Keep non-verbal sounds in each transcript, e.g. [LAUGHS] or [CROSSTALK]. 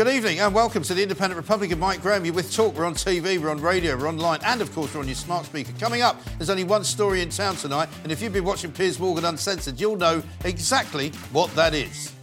Good evening and welcome to the Independent Republic of Mike Graham. You're with Talk. We're on TV, we're on radio, we're online, and of course, we're on your smart speaker. Coming up, there's only one story in town tonight, and if you've been watching Piers Morgan Uncensored, you'll know exactly what that is.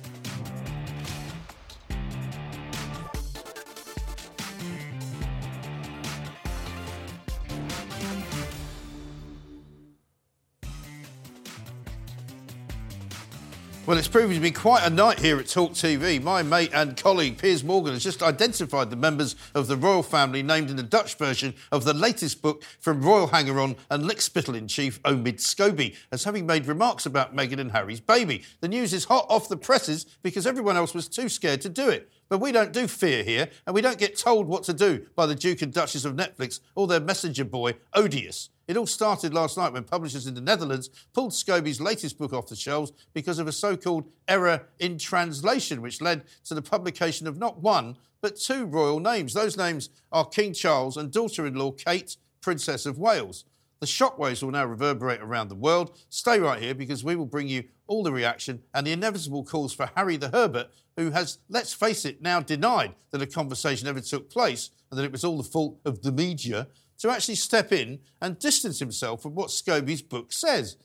Well, it's proving to be quite a night here at Talk TV. My mate and colleague Piers Morgan has just identified the members of the royal family named in the Dutch version of the latest book from royal hanger-on and lickspittle in chief Omid Scobie as having made remarks about Meghan and Harry's baby. The news is hot off the presses because everyone else was too scared to do it. But we don't do fear here, and we don't get told what to do by the Duke and Duchess of Netflix or their messenger boy, Odious. It all started last night when publishers in the Netherlands pulled Scobie's latest book off the shelves because of a so called error in translation, which led to the publication of not one, but two royal names. Those names are King Charles and daughter in law Kate, Princess of Wales. The shockwaves will now reverberate around the world. Stay right here because we will bring you all the reaction and the inevitable calls for Harry the Herbert, who has, let's face it, now denied that a conversation ever took place and that it was all the fault of the media, to actually step in and distance himself from what Scobie's book says.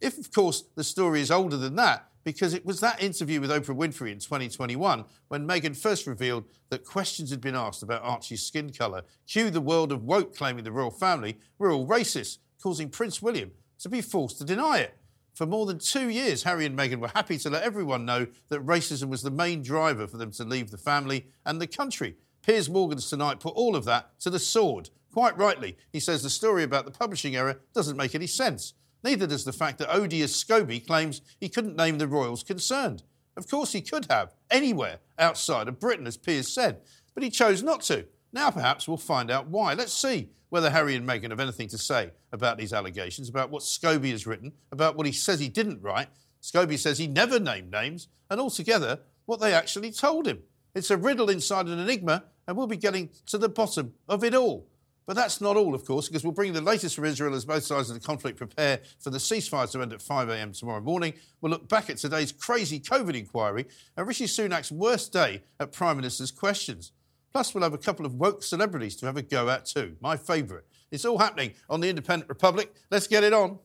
If, of course, the story is older than that, because it was that interview with Oprah Winfrey in 2021 when Meghan first revealed that questions had been asked about Archie's skin colour. Cue the world of woke claiming the royal family were all racist, causing Prince William to be forced to deny it. For more than two years, Harry and Meghan were happy to let everyone know that racism was the main driver for them to leave the family and the country. Piers Morgan's tonight put all of that to the sword. Quite rightly, he says the story about the publishing error doesn't make any sense. Neither does the fact that odious Scobie claims he couldn't name the royals concerned. Of course, he could have, anywhere outside of Britain, as Piers said, but he chose not to. Now, perhaps we'll find out why. Let's see whether Harry and Meghan have anything to say about these allegations, about what Scobie has written, about what he says he didn't write. Scobie says he never named names, and altogether, what they actually told him. It's a riddle inside an enigma, and we'll be getting to the bottom of it all. But that's not all, of course, because we'll bring you the latest from Israel as both sides of the conflict prepare for the ceasefire to end at 5am tomorrow morning. We'll look back at today's crazy COVID inquiry and Rishi Sunak's worst day at Prime Minister's questions. Plus, we'll have a couple of woke celebrities to have a go at too. My favourite. It's all happening on the Independent Republic. Let's get it on.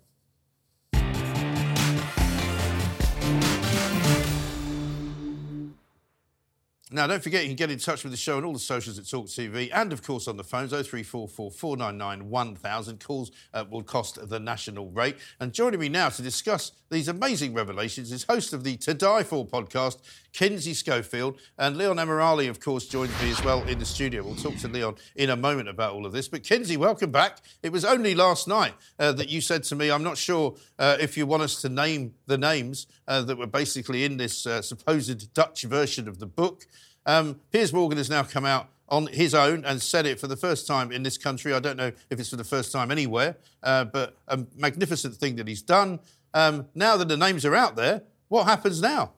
Now, don't forget you can get in touch with the show on all the socials at Talk TV and, of course, on the phones 0344 499 1000. Calls uh, will cost the national rate. And joining me now to discuss these amazing revelations is host of the To Die For podcast, Kinsey Schofield. And Leon Emirali, of course, joins me as well in the studio. We'll talk to Leon in a moment about all of this. But, Kinsey, welcome back. It was only last night uh, that you said to me, I'm not sure uh, if you want us to name the names uh, that were basically in this uh, supposed Dutch version of the book. Um, Piers Morgan has now come out on his own and said it for the first time in this country. I don't know if it's for the first time anywhere, uh, but a magnificent thing that he's done. Um, now that the names are out there, what happens now?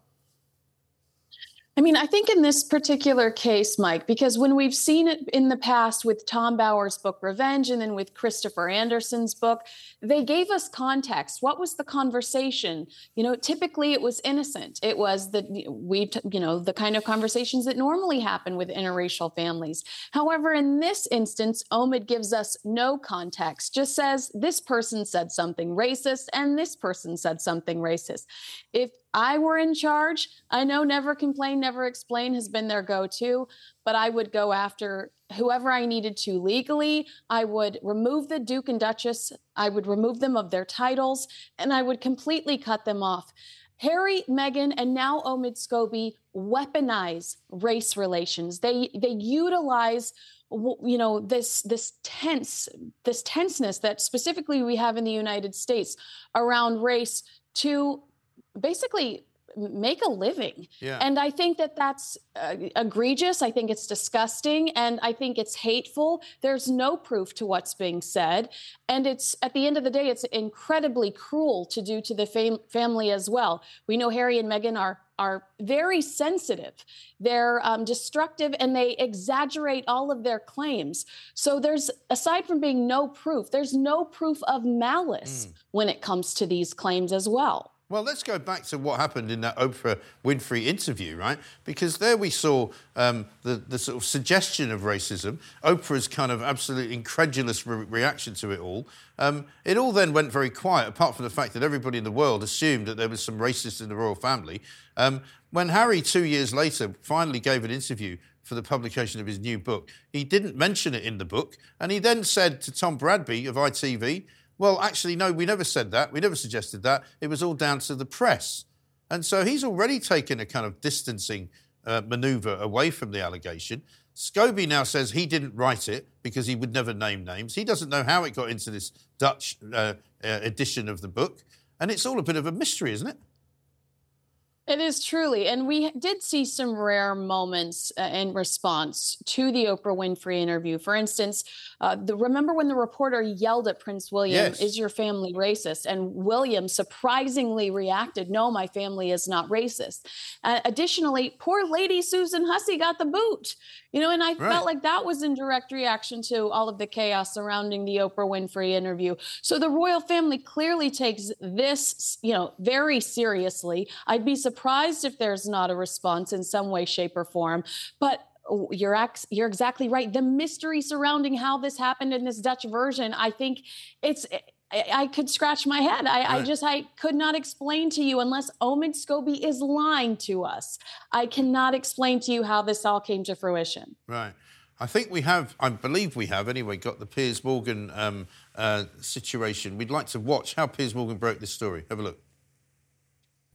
I mean, I think in this particular case, Mike, because when we've seen it in the past with Tom Bower's book Revenge and then with Christopher Anderson's book, they gave us context. What was the conversation? You know, typically it was innocent. It was the we you know, the kind of conversations that normally happen with interracial families. However, in this instance, Omid gives us no context. Just says this person said something racist and this person said something racist. If I were in charge, I know never complain, never explain has been their go to, but I would go after whoever I needed to legally. I would remove the Duke and Duchess, I would remove them of their titles, and I would completely cut them off. Harry, Meghan, and now Omid Scobie weaponize race relations. They they utilize you know this this tense this tenseness that specifically we have in the United States around race to basically make a living. Yeah. And I think that that's uh, egregious. I think it's disgusting and I think it's hateful. There's no proof to what's being said. And it's at the end of the day, it's incredibly cruel to do to the fam- family as well. We know Harry and Meghan are are very sensitive. They're um, destructive and they exaggerate all of their claims. So there's, aside from being no proof, there's no proof of malice mm. when it comes to these claims as well. Well, let's go back to what happened in that Oprah Winfrey interview, right? Because there we saw um, the, the sort of suggestion of racism, Oprah's kind of absolute incredulous re- reaction to it all. Um, it all then went very quiet, apart from the fact that everybody in the world assumed that there was some racist in the royal family. Um, when Harry, two years later, finally gave an interview for the publication of his new book, he didn't mention it in the book. And he then said to Tom Bradby of ITV, well, actually, no, we never said that. We never suggested that. It was all down to the press. And so he's already taken a kind of distancing uh, maneuver away from the allegation. Scobie now says he didn't write it because he would never name names. He doesn't know how it got into this Dutch uh, uh, edition of the book. And it's all a bit of a mystery, isn't it? It is truly. And we did see some rare moments uh, in response to the Oprah Winfrey interview. For instance, uh, the, remember when the reporter yelled at Prince William, yes. Is your family racist? And William surprisingly reacted, No, my family is not racist. Uh, additionally, poor lady Susan Hussey got the boot. You know, and I right. felt like that was in direct reaction to all of the chaos surrounding the Oprah Winfrey interview. So the royal family clearly takes this, you know, very seriously. I'd be surprised if there's not a response in some way, shape, or form. But you're ex- you're exactly right. The mystery surrounding how this happened in this Dutch version, I think it's I, I could scratch my head. I, right. I, just I could not explain to you unless Omid Scobie is lying to us. I cannot explain to you how this all came to fruition. Right. I think we have, I believe we have anyway, got the Piers Morgan um, uh, situation. We'd like to watch how Piers Morgan broke this story. Have a look.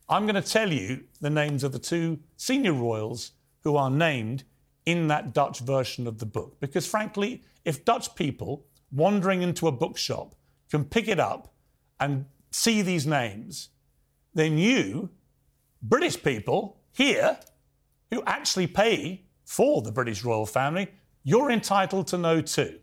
I'm going to tell you the names of the two senior royals who are named in that Dutch version of the book. Because frankly, if Dutch people wandering into a bookshop can pick it up and see these names, then you, British people here, who actually pay for the British royal family, you're entitled to know too.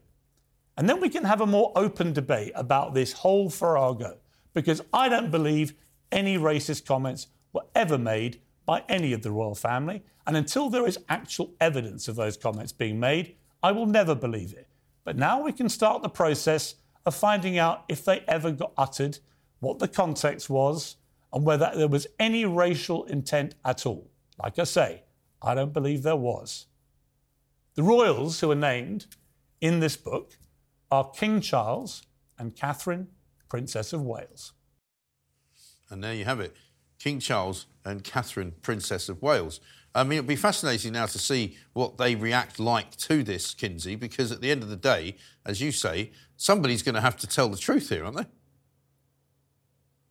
And then we can have a more open debate about this whole farrago, because I don't believe any racist comments were ever made by any of the royal family. And until there is actual evidence of those comments being made, I will never believe it. But now we can start the process of finding out if they ever got uttered, what the context was, and whether there was any racial intent at all. Like I say, I don't believe there was. The royals who are named in this book are King Charles and Catherine, Princess of Wales. And there you have it King Charles and Catherine, Princess of Wales. I mean, it'll be fascinating now to see what they react like to this, Kinsey, because at the end of the day, as you say, somebody's going to have to tell the truth here, aren't they?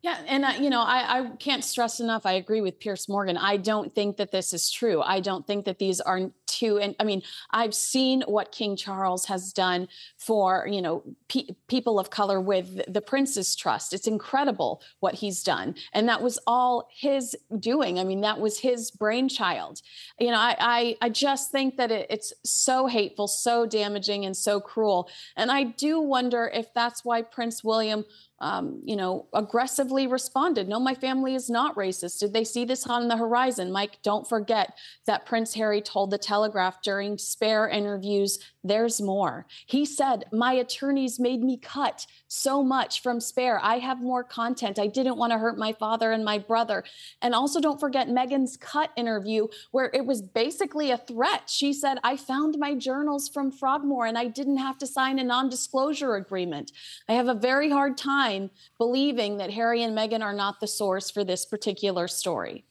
Yeah, and you know, I, I can't stress enough. I agree with Piers Morgan. I don't think that this is true. I don't think that these are two. And I mean, I've seen what King Charles has done for you know pe- people of color with the Prince's Trust. It's incredible what he's done, and that was all his doing. I mean, that was his brainchild. You know, I I, I just think that it, it's so hateful, so damaging, and so cruel. And I do wonder if that's why Prince William um, you know, aggressively responded. No, my family is not racist. Did they see this on the horizon? Mike, don't forget that Prince Harry told the Telegraph during spare interviews, there's more. He said, My attorneys made me cut so much from spare. I have more content. I didn't want to hurt my father and my brother. And also, don't forget Meghan's cut interview, where it was basically a threat. She said, I found my journals from Frogmore and I didn't have to sign a non disclosure agreement. I have a very hard time believing that Harry and Meghan are not the source for this particular story.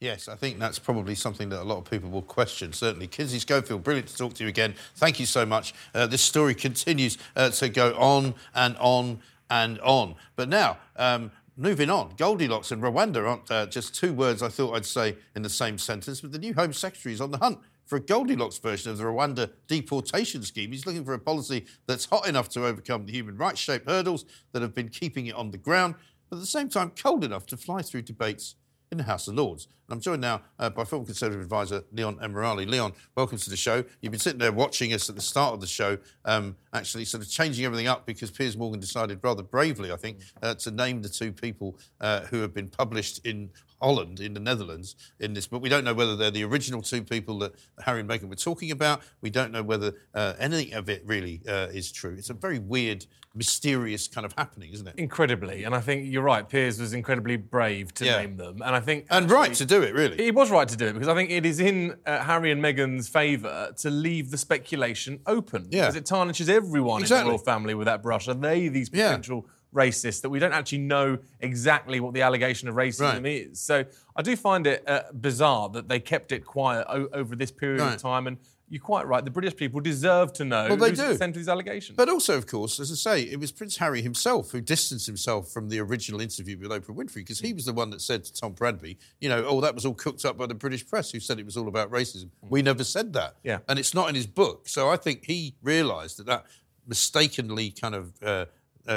Yes, I think that's probably something that a lot of people will question, certainly. Kinsey Schofield, brilliant to talk to you again. Thank you so much. Uh, this story continues uh, to go on and on and on. But now, um, moving on, Goldilocks and Rwanda aren't uh, just two words I thought I'd say in the same sentence, but the new Home Secretary is on the hunt for a Goldilocks version of the Rwanda deportation scheme. He's looking for a policy that's hot enough to overcome the human rights shaped hurdles that have been keeping it on the ground, but at the same time cold enough to fly through debates in the House of Lords. And I'm joined now uh, by former Conservative advisor Leon Emirali. Leon, welcome to the show. You've been sitting there watching us at the start of the show, um, actually sort of changing everything up because Piers Morgan decided rather bravely, I think, uh, to name the two people uh, who have been published in Holland, in the Netherlands, in this but We don't know whether they're the original two people that Harry and Meghan were talking about. We don't know whether uh, anything of it really uh, is true. It's a very weird, mysterious kind of happening, isn't it? Incredibly, and I think you're right. Piers was incredibly brave to Yeah. name them, and I think And actually- right to do it, really. He was right to do it because I think it is in uh, Harry and Meghan's favour to leave the speculation open. Yeah. Because it tarnishes everyone in Exactly. the royal family with that brush. Are they these Yeah. Racists that we don't actually know exactly what the allegation of racism Right. is? So I do find it uh, bizarre that they kept it quiet o- over this period Right. of time. And you're quite right. The British people deserve to know Well, they do. at the centre of these allegations. But also, of course, as I say, it was Prince Harry himself who distanced himself from the original interview with Oprah Winfrey because he was the one that said to Tom Bradby, you know, oh, that was all cooked up by the British press who said it was all about racism. We never said that. Yeah. And it's not in his book. So I think he realised that that mistakenly kind of uh,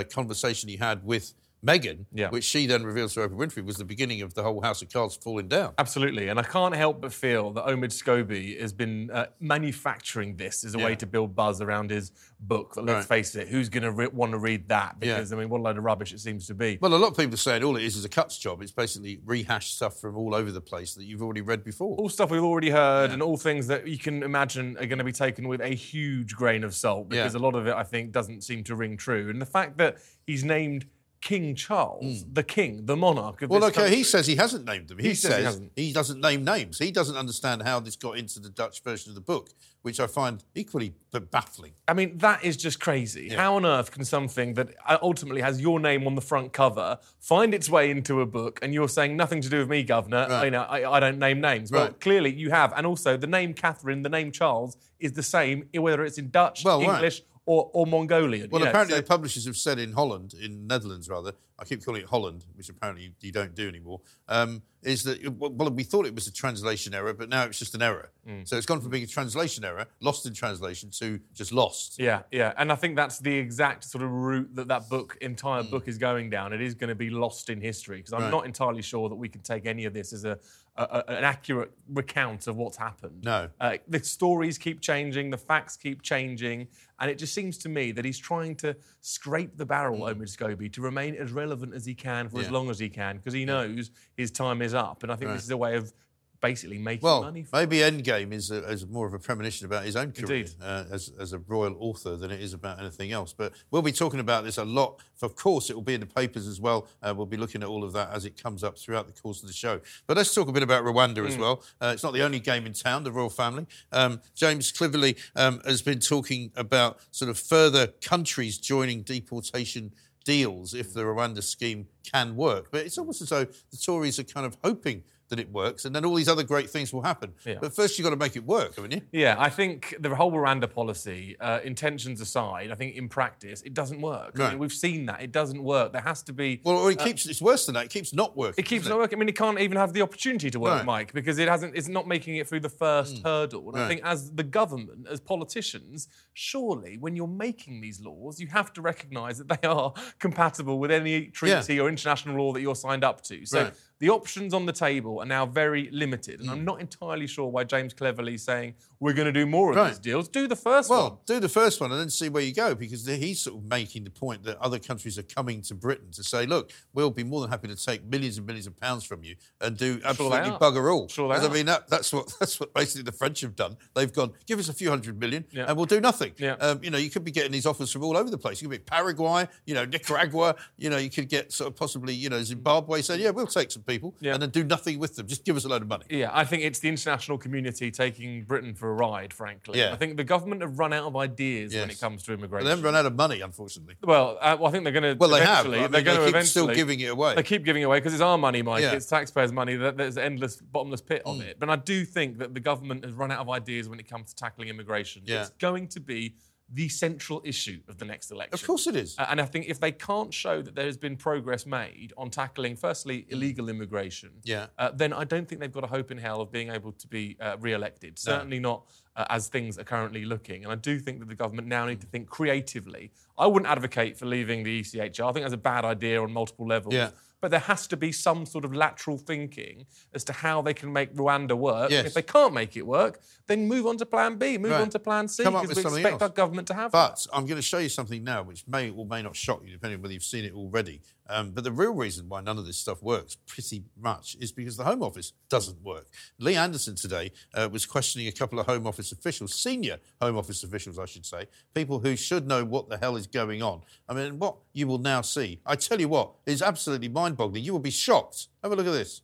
conversation he had with Meghan, Yeah. which she then reveals to Oprah Winfrey, was the beginning of the whole House of Cards falling down. Absolutely, and I can't help but feel that Omid Scobie has been uh, manufacturing this as a Yeah. way to build buzz around his book. But let's Right. face it, who's going to re- want to read that? Yeah. Because I mean, what a load of rubbish it seems to be. Well, a lot of people are saying all it is is a cuts job. It's basically rehashed stuff from all over the place that you've already read before. all stuff we've already heard, and all things that you can imagine are going to be taken with a huge grain of salt because Yeah. a lot of it, I think, doesn't seem to ring true. And the fact that he's named King Charles, the king, the monarch of. Well, this okay, country- he says he hasn't named them. He, He says he says hasn't. he doesn't name names. He doesn't understand how this got into the Dutch version of the book, which I find equally baffling. I mean, that is just crazy. How on earth can something that uh, ultimately has your name on the front cover find its way into a book and you're saying nothing to do with me, Governor? Right. You know, I, I don't name names. Well, Right. clearly you have. And also, the name Catherine, the name Charles is the same, whether it's in Dutch, Well, right. Or, or Mongolian. Well, you know, apparently so- the publishers have said in Holland, in Netherlands rather, I keep calling it Holland, which apparently you, don't do anymore, um, is that, well, we thought it was a translation error, but now it's just an error. Mm. So it's gone from being a translation error, lost in translation, to just lost. Yeah, yeah, and I think that's the exact sort of route that that book, entire book, is going down. It is going to be lost in history because I'm. Right. not entirely sure that we can take any of this as a, a, an accurate recount of what's happened. No. uh, the stories keep changing, the facts keep changing, and it just seems to me that he's trying to scrape the barrel, Omid Scobie, to remain as relevant as he can for as Hmm. Long as he can because he knows his time is up, and I think Right. this is a way of basically making Well, money. For maybe Endgame is, a, is more of a premonition about his own career uh, as, as a royal author than it is about anything else. But we'll be talking about this a lot. Of course, it will be in the papers as well. Uh, we'll be looking at all of that as it comes up throughout the course of the show. But let's talk a bit about Rwanda Mm. as well. Uh, it's not the only game in town, the royal family. Um, James Cleverly um, has been talking about sort of further countries joining deportation deals if the Rwanda scheme can work. But it's almost as though the Tories are kind of hoping that it works, and then all these other great things will happen. Yeah. But first, you've got to make it work, haven't you? Yeah, I think the whole Rwanda policy, uh, intentions aside, I think in practice it doesn't work. I mean, we've seen that it doesn't work. There has to be. Well, it keeps. it's worse than that. It keeps not working. Uh, it keeps not working. I mean, it can't even have the opportunity to work. Hmm. Mike, because it hasn't. It's not making it through the first hurdle. And I think, as the government, as politicians, surely when you're making these laws, you have to recognise that they are [LAUGHS] compatible with any treaty or international law that you're signed up to. So Right. The options on the table are now very limited. And I'm hmm. not entirely sure why James Cleverly's saying we're going to do more of Right. these deals. Do the first one. Well, do the first one and then see where you go because he's sort of making the point that other countries are coming to Britain to say, look, we'll be more than happy to take millions and millions of pounds from you and do absolutely are. bugger all. Sure they I mean, that, that's what [LAUGHS] that's what basically the French have done. They've gone, give us a few hundred million Yeah. and we'll do nothing. Yeah. Um, you know, you could be getting these offers from all over the place. You could be Paraguay, you know, Nicaragua. You know, you could get sort of possibly, you know, Zimbabwe saying, yeah, we'll take some people Yeah. and then do nothing with them. Just give us a load of money. Yeah, I think it's the international community taking Britain for a ride, frankly. Yeah. I think the government have run out of ideas when it comes to But immigration. they haven't run out of money, unfortunately. Well, uh, well, I think they're going to. Well, they have. eventually, I mean, they're they going to keep eventually still giving it away. They keep giving it away because it's our money, Mike. Yeah. Mm. It's taxpayers' money. That there's an endless, bottomless pit of it. But I do think that the government has run out of ideas when it comes to tackling immigration. Yeah. It's going to be the central issue of the next election. Of course it is. Uh, and I think if they can't show that there has been progress made on tackling, firstly, illegal immigration, Mm. Yeah. uh, then I don't think they've got a hope in hell of being able to be uh, re-elected. Certainly not uh, as things are currently looking. And I do think that the government now need to think creatively. I wouldn't advocate for leaving the ECHR. I think that's a bad idea on multiple levels. Yeah. But there has to be some sort of lateral thinking as to how they can make Rwanda work. Yes. If they can't make it work, then move on to Plan B, move Right. on to Plan C, because we expect else. our government to have that. But I'm going to show you something now, which may or may not shock you, depending on whether you've seen it already. Um, but the real reason why none of this stuff works, pretty much, is because the Home Office doesn't work. Lee Anderson today uh, was questioning a couple of Home Office officials, senior Home Office officials, I should say, people who should know what the hell is going on. I mean, what you will now see, I tell you what, is absolutely mind-boggling. You will be shocked. Have a look at this.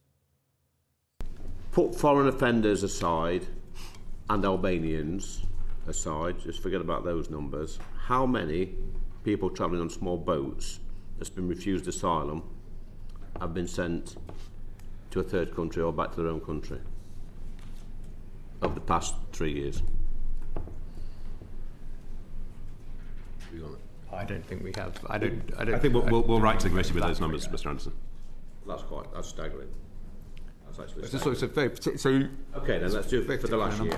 put foreign offenders aside and Albanians aside, just forget about those numbers. How many people travelling on small boats that's been refused asylum have been sent to a third country or back to their own country over the past three years? I don't think we have. I don't. I don't. I think we'll, we'll, we'll write to the committee with those numbers, Mr. Anderson. That's quite, that's staggering. That's actually So, staggering. so, so, very- so Okay, then let's do it for the last year.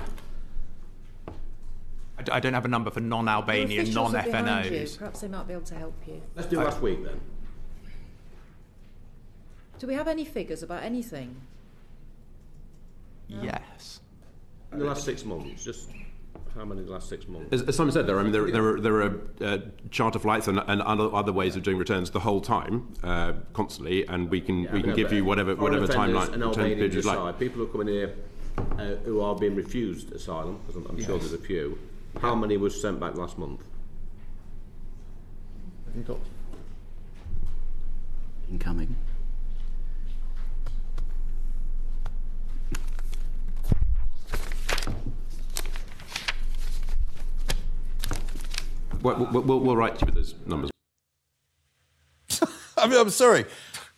I d- I don't have a number for non-Albanian, officials are behind you. non-FNOs. Perhaps they might be able to help you. Let's do last week then. Do we have any figures about anything? Yes. In the last six months, just how many in the last six months? As, as Simon said, there, I mean, there, there are, there are uh, charter flights and, and other, other ways of doing returns the whole time, uh, constantly, and we can we can give you whatever foreign whatever offenders timeline and return period Albanians you'd like. aside, people who are coming here uh, who are being refused asylum, because I'm, I'm sure there's a few. How many was sent back last month? Incoming. We'll, we'll, we'll, we'll write to you with those numbers. [LAUGHS] I mean, I'm sorry.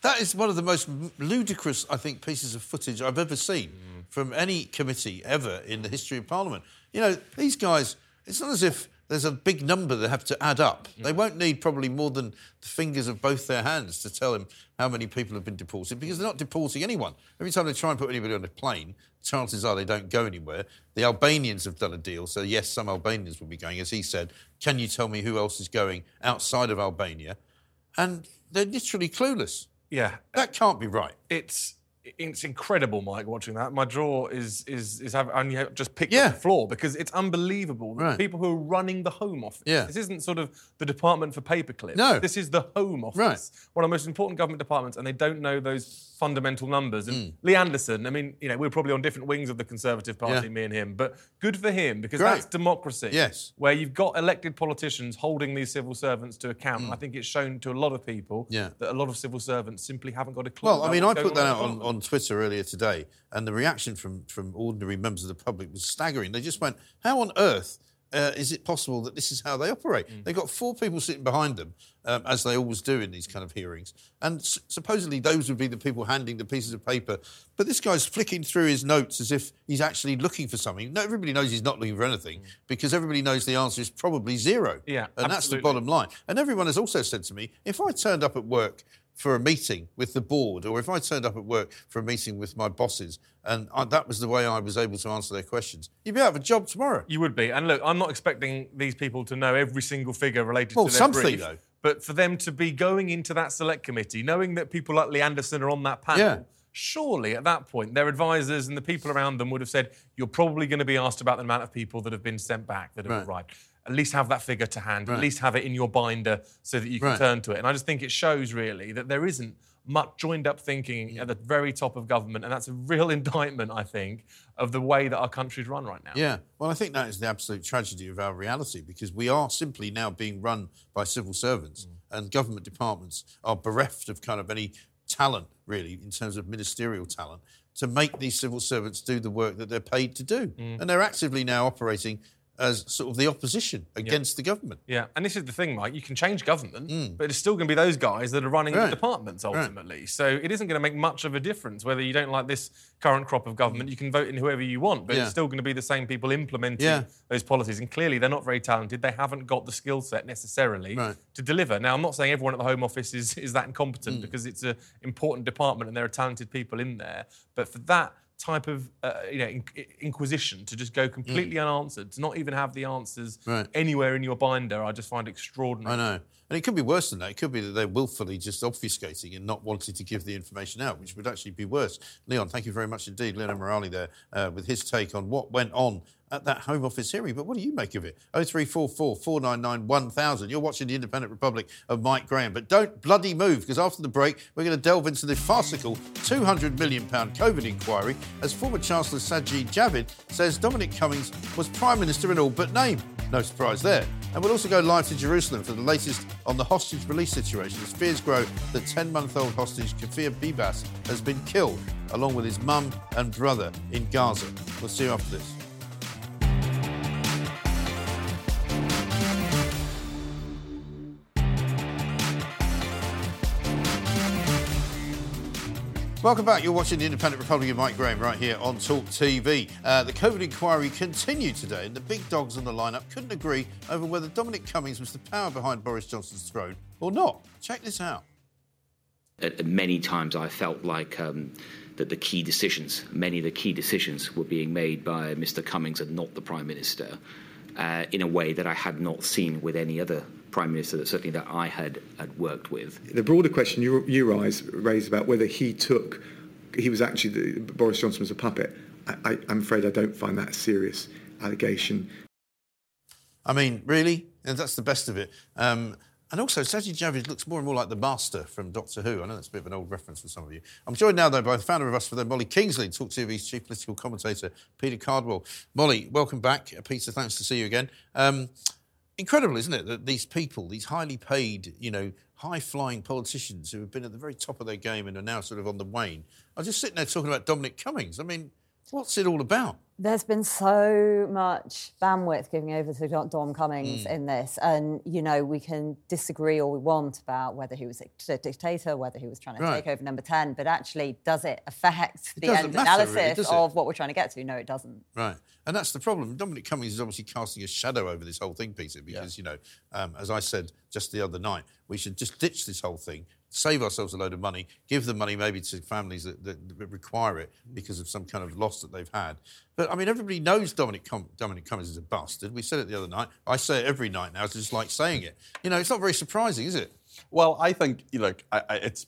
That is one of the most ludicrous, I think, pieces of footage I've ever seen from any committee ever in the history of Parliament. You know, these guys, it's not as if there's a big number they have to add up. They won't need probably more than the fingers of both their hands to tell him how many people have been deported because they're not deporting anyone. Every time they try and put anybody on a plane, chances are they don't go anywhere. The Albanians have done a deal, so yes, some Albanians will be going. As he said, can you tell me who else is going outside of Albania? And they're literally clueless. Yeah, That can't be right. it's it's incredible, Mike, watching that. My jaw is is is have, only have just picked Yeah. up the floor because it's unbelievable. that Right. People who are running the Home Office. Yeah. This isn't sort of the department for paperclips. No. This is the Home Office. Right. One of the most important government departments, and they don't know those fundamental numbers. And mm. Lee Anderson, I mean, you know, we're probably on different wings of the Conservative Party, Yeah. me and him, but good for him because Great. that's democracy. Yes. Where you've got elected politicians holding these civil servants to account. Mm. I think it's shown to a lot of people. Yeah. that a lot of civil servants simply haven't got a clue. Well, I mean, I put that out on, Parliament. On Twitter earlier today, and the reaction from, from ordinary members of the public was staggering. They just went, How on earth uh, is it possible that this is how they operate? Mm. They've got four people sitting behind them, um, as they always do in these kind of hearings, and s- supposedly those would be the people handing the pieces of paper. But this guy's flicking through his notes as if he's actually looking for something. No, everybody knows he's not looking for anything because everybody knows the answer is probably zero. Mm. Yeah, and that's the bottom line. And everyone has also said to me, if I turned up at work for a meeting with the board, or if I turned up at work for a meeting with my bosses, and I, that was the way I was able to answer their questions, you'd be out of a job tomorrow. You would be. And look, I'm not expecting these people to know every single figure related Well, to their something, brief, though. But for them to be going into that select committee, knowing that people like Lee Anderson are on that panel, Yeah. surely at that point, their advisors and the people around them would have said, You're probably going to be asked about the amount of people that have been sent back that have Right. arrived. At least have that figure to hand, Right. at least have it in your binder so that you can Right. turn to it. And I just think it shows really that there isn't much joined up thinking Mm. at the very top of government. And that's a real [LAUGHS] indictment, I think, of the way that our country's run right now. Yeah, well, I think that is the absolute tragedy of our reality because we are simply now being run by civil servants, Mm. and government departments are bereft of kind of any talent, really, in terms of ministerial talent, to make these civil servants do the work that they're paid to do. Mm. And they're actively now operating as sort of the opposition against the government. Yeah, and this is the thing, Mike. You can change government, but it's still going to be those guys that are running Mm. Right. the departments Right. ultimately. So it isn't going to make much of a difference whether you don't like this current crop of government. You can vote in whoever you want, but Mm. Yeah. it's still going to be the same people implementing Yeah. those policies. And clearly, they're not very talented. They haven't got the skill set necessarily Right. to deliver. Now, I'm not saying everyone at the Home Office is, is that Mm. incompetent because it's an important department and there are talented people in there. But for that type of uh, you know in- inquisition to just go completely unanswered, to not even have the answers Mm. Right. anywhere in your binder, I just find extraordinary. I know. And it could be worse than that. It could be that they're willfully just obfuscating and not wanting to give the information out, which would actually be worse. Leon, thank you very much indeed. Leon Emirali there uh, with his take on what went on at that Home Office hearing. But what do you make of it? 0344 499 1000. You're watching the Independent Republic of Mike Graham. But don't bloody move, because after the break, we're going to delve into the farcical £200 million COVID inquiry as former Chancellor Sajid Javid says Dominic Cummings was Prime Minister in all but name. No surprise there. And we'll also go live to Jerusalem for the latest on the hostage release situation as fears grow that 10 month old hostage Kfir Bibas has been killed, along with his mum and brother in Gaza. We'll see you after this. Welcome back. You're watching the Independent Republican Mike Graham right here on Talk TV. Uh, the COVID inquiry continued today, and the big dogs on the lineup couldn't agree over whether Dominic Cummings was the power behind Boris Johnson's throne or not. Check this out. Many times, I felt like um, that the key decisions, many of the key decisions, were being made by Mr. Cummings and not the Prime Minister, uh, in a way that I had not seen with any other Prime Minister, that certainly that I had, had worked with. The broader question you, you rise, raised about whether he took, he was actually, the, Boris Johnson was a puppet, I, I, I'm afraid I don't find that a serious allegation. I mean, really? And that's the best of it. Um, and also, Sajid Javid looks more and more like the Master from Doctor Who. I know that's a bit of an old reference for some of you. I'm joined now, though, by the founder of Us For Them, Molly Kingsley, Talk TV's chief political commentator, Peter Cardwell. Molly, welcome back. Uh, Peter, thanks to see you again. Um, incredible, isn't it, that these people, these highly paid, you know, high-flying politicians who have been at the very top of their game and are now sort of on the wane, are just sitting there talking about Dominic Cummings. I mean, what's it all about? There's been so much bandwidth giving over to Dom- Dom Cummings Mm. in this, and you know we can disagree all we want about whether he was a dictator, whether he was trying to Right. take over Number Ten, but actually, does it affect It the end matter, analysis really, of what we're trying to get to? No, it doesn't. Right. And that's the problem. Dominic Cummings is obviously casting a shadow over this whole thing, Peter, because, you know, um, as I said just the other night, we should just ditch this whole thing, save ourselves a load of money, give the money maybe to families that, that, require it because of some kind of loss that they've had. But, I mean, everybody knows Dominic, Com- Dominic Cummings is a bastard. We said it the other night. I say it every night now. It's just like saying it. You know, it's not very surprising, is it? Well, I think you know, I, I, it's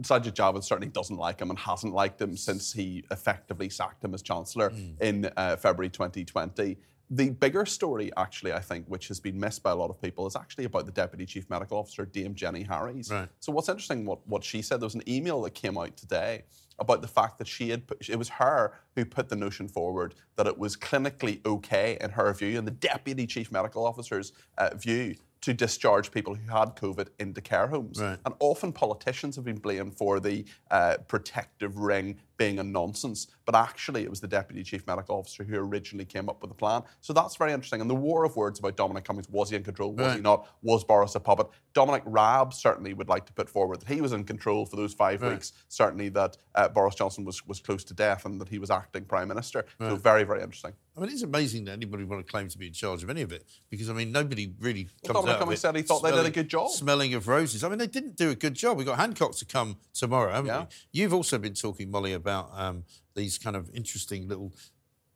Sajid Javid certainly doesn't like him and hasn't liked him since he effectively sacked him as chancellor in uh, February 2020. The bigger story, actually, I think, which has been missed by a lot of people, is actually about the deputy chief medical officer, Dame Jenny Harries. Right. So what's interesting, what, what she said, there was an email that came out today about the fact that she had put, it was her who put the notion forward that it was clinically okay in her view and the deputy chief medical officer's uh, view to discharge people who had COVID into care homes. Right. And often politicians have been blamed for the uh, protective ring being a nonsense, but actually it was the deputy chief medical officer who originally came up with the plan. So that's very interesting. And the war of words about Dominic Cummings was he in control? Was he not? Was Boris a puppet? Dominic Raab certainly would like to put forward that he was in control for those five Right. weeks. Certainly that uh, Boris Johnson was, was close to death and that he was acting prime minister. So very, very interesting. I mean, it's amazing that anybody would want to claim to be in charge of any of it because, I mean, nobody really Well, comes Dominic out of Cummings it said he thought they did a smelling- good job. Smelling of roses. I mean, they didn't do a good job. We've got Hancock to come tomorrow, haven't Yeah. we? You've also been talking, Molly, about um, these kind of interesting little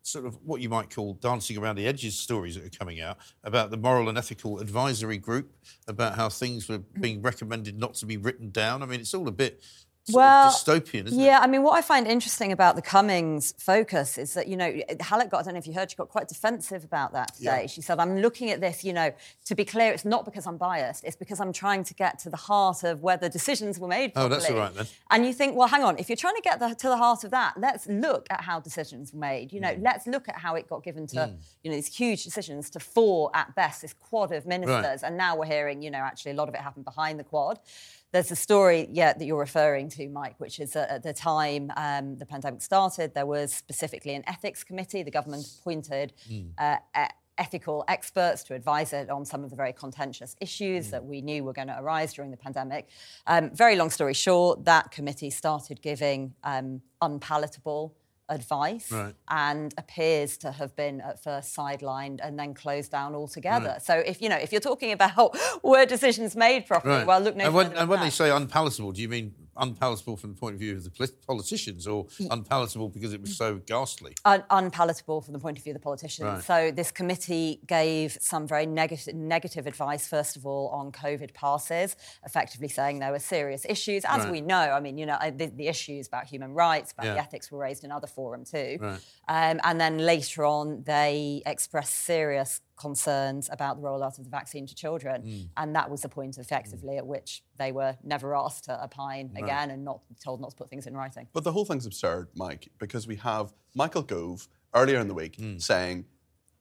sort of what you might call dancing around the edges stories that are coming out about the moral and ethical advisory group, about how things were being recommended not to be written down. I mean, it's all a bit well, of dystopian, isn't yeah, I mean, what I find interesting about the Cummings focus is that, you know, Hallett got, I don't know if you heard, she got quite defensive about that today. Yeah. She said, I'm looking at this, you know, to be clear, it's not because I'm biased, it's because I'm trying to get to the heart of whether decisions were made Oh, that's all right then. And you think, well, hang on, if you're trying to get the, to the heart of that, let's look at how decisions were made. You know, let's look at how it got given to, Mm. you know, these huge decisions to four at best, this quad of ministers. Right. And now we're hearing, you know, actually a lot of it happened behind the quad. There's a story, yeah, that you're referring to, Mike, which is that at the time um, the pandemic started, there was specifically an ethics committee. The government appointed Hmm. uh, e- ethical experts to advise it on some of the very contentious issues that we knew were going to arise during the pandemic. Um, very long story short, that committee started giving um, unpalatable advice Right. and appears to have been at first sidelined and then closed down altogether. Right. So if you know if you're talking about [LAUGHS] were decisions made properly, Right. well look no and when, and when they say unpalatable, do you mean unpalatable from the point of view of the politicians or unpalatable because it was so ghastly? Un- unpalatable from the point of view of the politicians. Right. So this committee gave some very negative negative advice. First of all, on COVID passes, effectively saying there were serious issues, as Right. we know. I mean, you know, the, the issues about human rights, about Yeah. the ethics were raised in other forums too. Right. Um, and then later on, they expressed serious concerns about the rollout of the vaccine to children. Mm. And that was the point, effectively, at which they were never asked to opine Right. again and not told not to put things in writing. But the whole thing's absurd, Mike, because we have Michael Gove earlier in the week Hmm. saying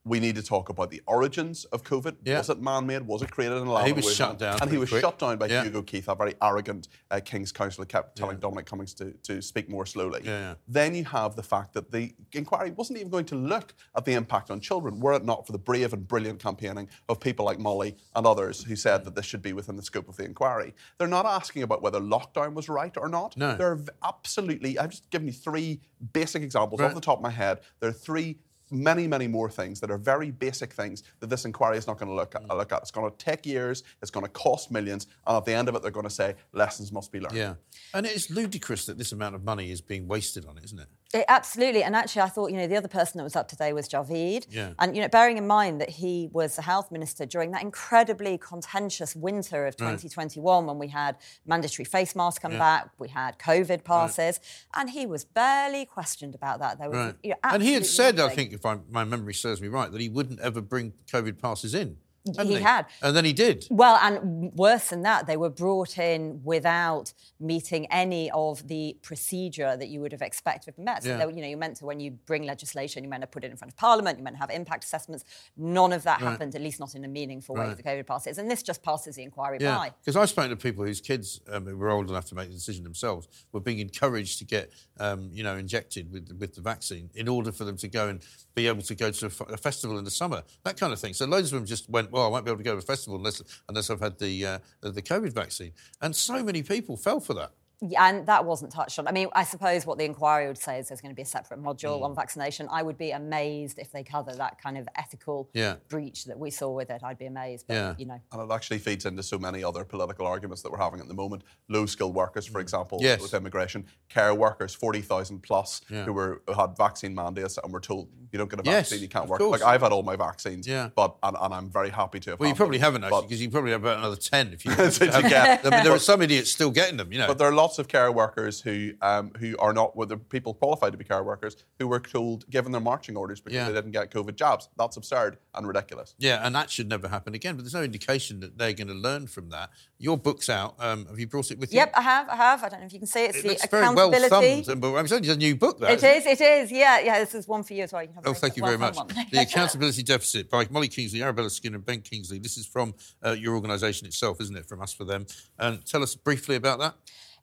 we need to talk about the origins of COVID. Yeah. Was it man-made? Was it created in a lab? He was shut down and he was quick. shut down by Yeah. Hugo Keith, a very arrogant uh, King's counsellor, kept telling Dominic Cummings to, to speak more slowly. Yeah, yeah. Then you have the fact that the inquiry wasn't even going to look at the impact on children, were it not for the brave and brilliant campaigning of people like Molly and others who said that this should be within the scope of the inquiry. They're not asking about whether lockdown was right or not. No. They're absolutely, I've just given you three basic examples off the top of my head. There are three many, many more things that are very basic things that this inquiry is not going to look at. Mm. Look at. It's going to take years. It's going to cost millions, and at the end of it, they're going to say lessons must be learned. Yeah. And it's ludicrous that this amount of money is being wasted on it, isn't it? It, absolutely. And actually, I thought, you know, the other person that was up today was Javid. Yeah. And, you know, bearing in mind that he was the health minister during that incredibly contentious winter of Right. 2021 when we had mandatory face masks come Yeah. back, we had COVID passes, and he was barely questioned about that. There was, Right. you know, and he had said, I think, if I, my memory serves me right, that he wouldn't ever bring COVID passes in. Hadn't He had. And then he did. Well, and worse than that, they were brought in without meeting any of the procedure that you would have expected from met. So, Yeah. were- you know, you're meant to, when you bring legislation, you're meant to put it in front of Parliament, you're meant to have impact assessments. None of that Right. happened, at least not in a meaningful way Right. for COVID passes. And this just passes the inquiry Yeah, by. because I spoke to people whose kids um, who were old enough to make the decision themselves were being encouraged to get, um, you know, injected with with the vaccine in order for them to go and be able to go to a, f- a festival in the summer, that kind of thing. So loads of them just went, well, I won't be able to go to a festival unless unless I've had the uh, the COVID vaccine, and so many people fell for that. Yeah, and that wasn't touched on. I mean, I suppose what the inquiry would say is there's going to be a separate module Mm. on vaccination. I would be amazed if they cover that kind of ethical Yeah. breach that we saw with it. I'd be amazed. But, Yeah. you know. And it actually feeds into so many other political arguments that we're having at the moment. Low skilled workers, for example, Yes. with immigration, care workers, 40,000 plus, Yeah. who were who had vaccine mandates and were told you don't get a Yes, vaccine, you can't work. course. Like I've had all my vaccines, Yeah. but and, and I'm very happy to have Well, you probably them, haven't actually, because you probably have about another ten if you. [LAUGHS] to, to get. I mean, there are some idiots still getting them, you know. But there are lots of care workers who um, who are not well, they're people qualified to be care workers who were told given their marching orders because Yeah. they didn't get COVID jabs. That's absurd and ridiculous. Yeah, and that should never happen again. But there's no indication that they're going to learn from that. Your book's out. Um, have you brought it with you? Yep, I have. I have. I don't know if you can see it. It's It the looks very well accountability. thumbed. But I'm saying it's a new book, though. It is. It is. Yeah. Yeah. This is one for you as well. You have Oh, thank you very much. [LAUGHS] the Accountability Deficit by Molly Kingsley, Arabella Skinner, and Ben Kingsley. This is from uh, your organisation itself, isn't it? From Us for Them. And tell us briefly about that.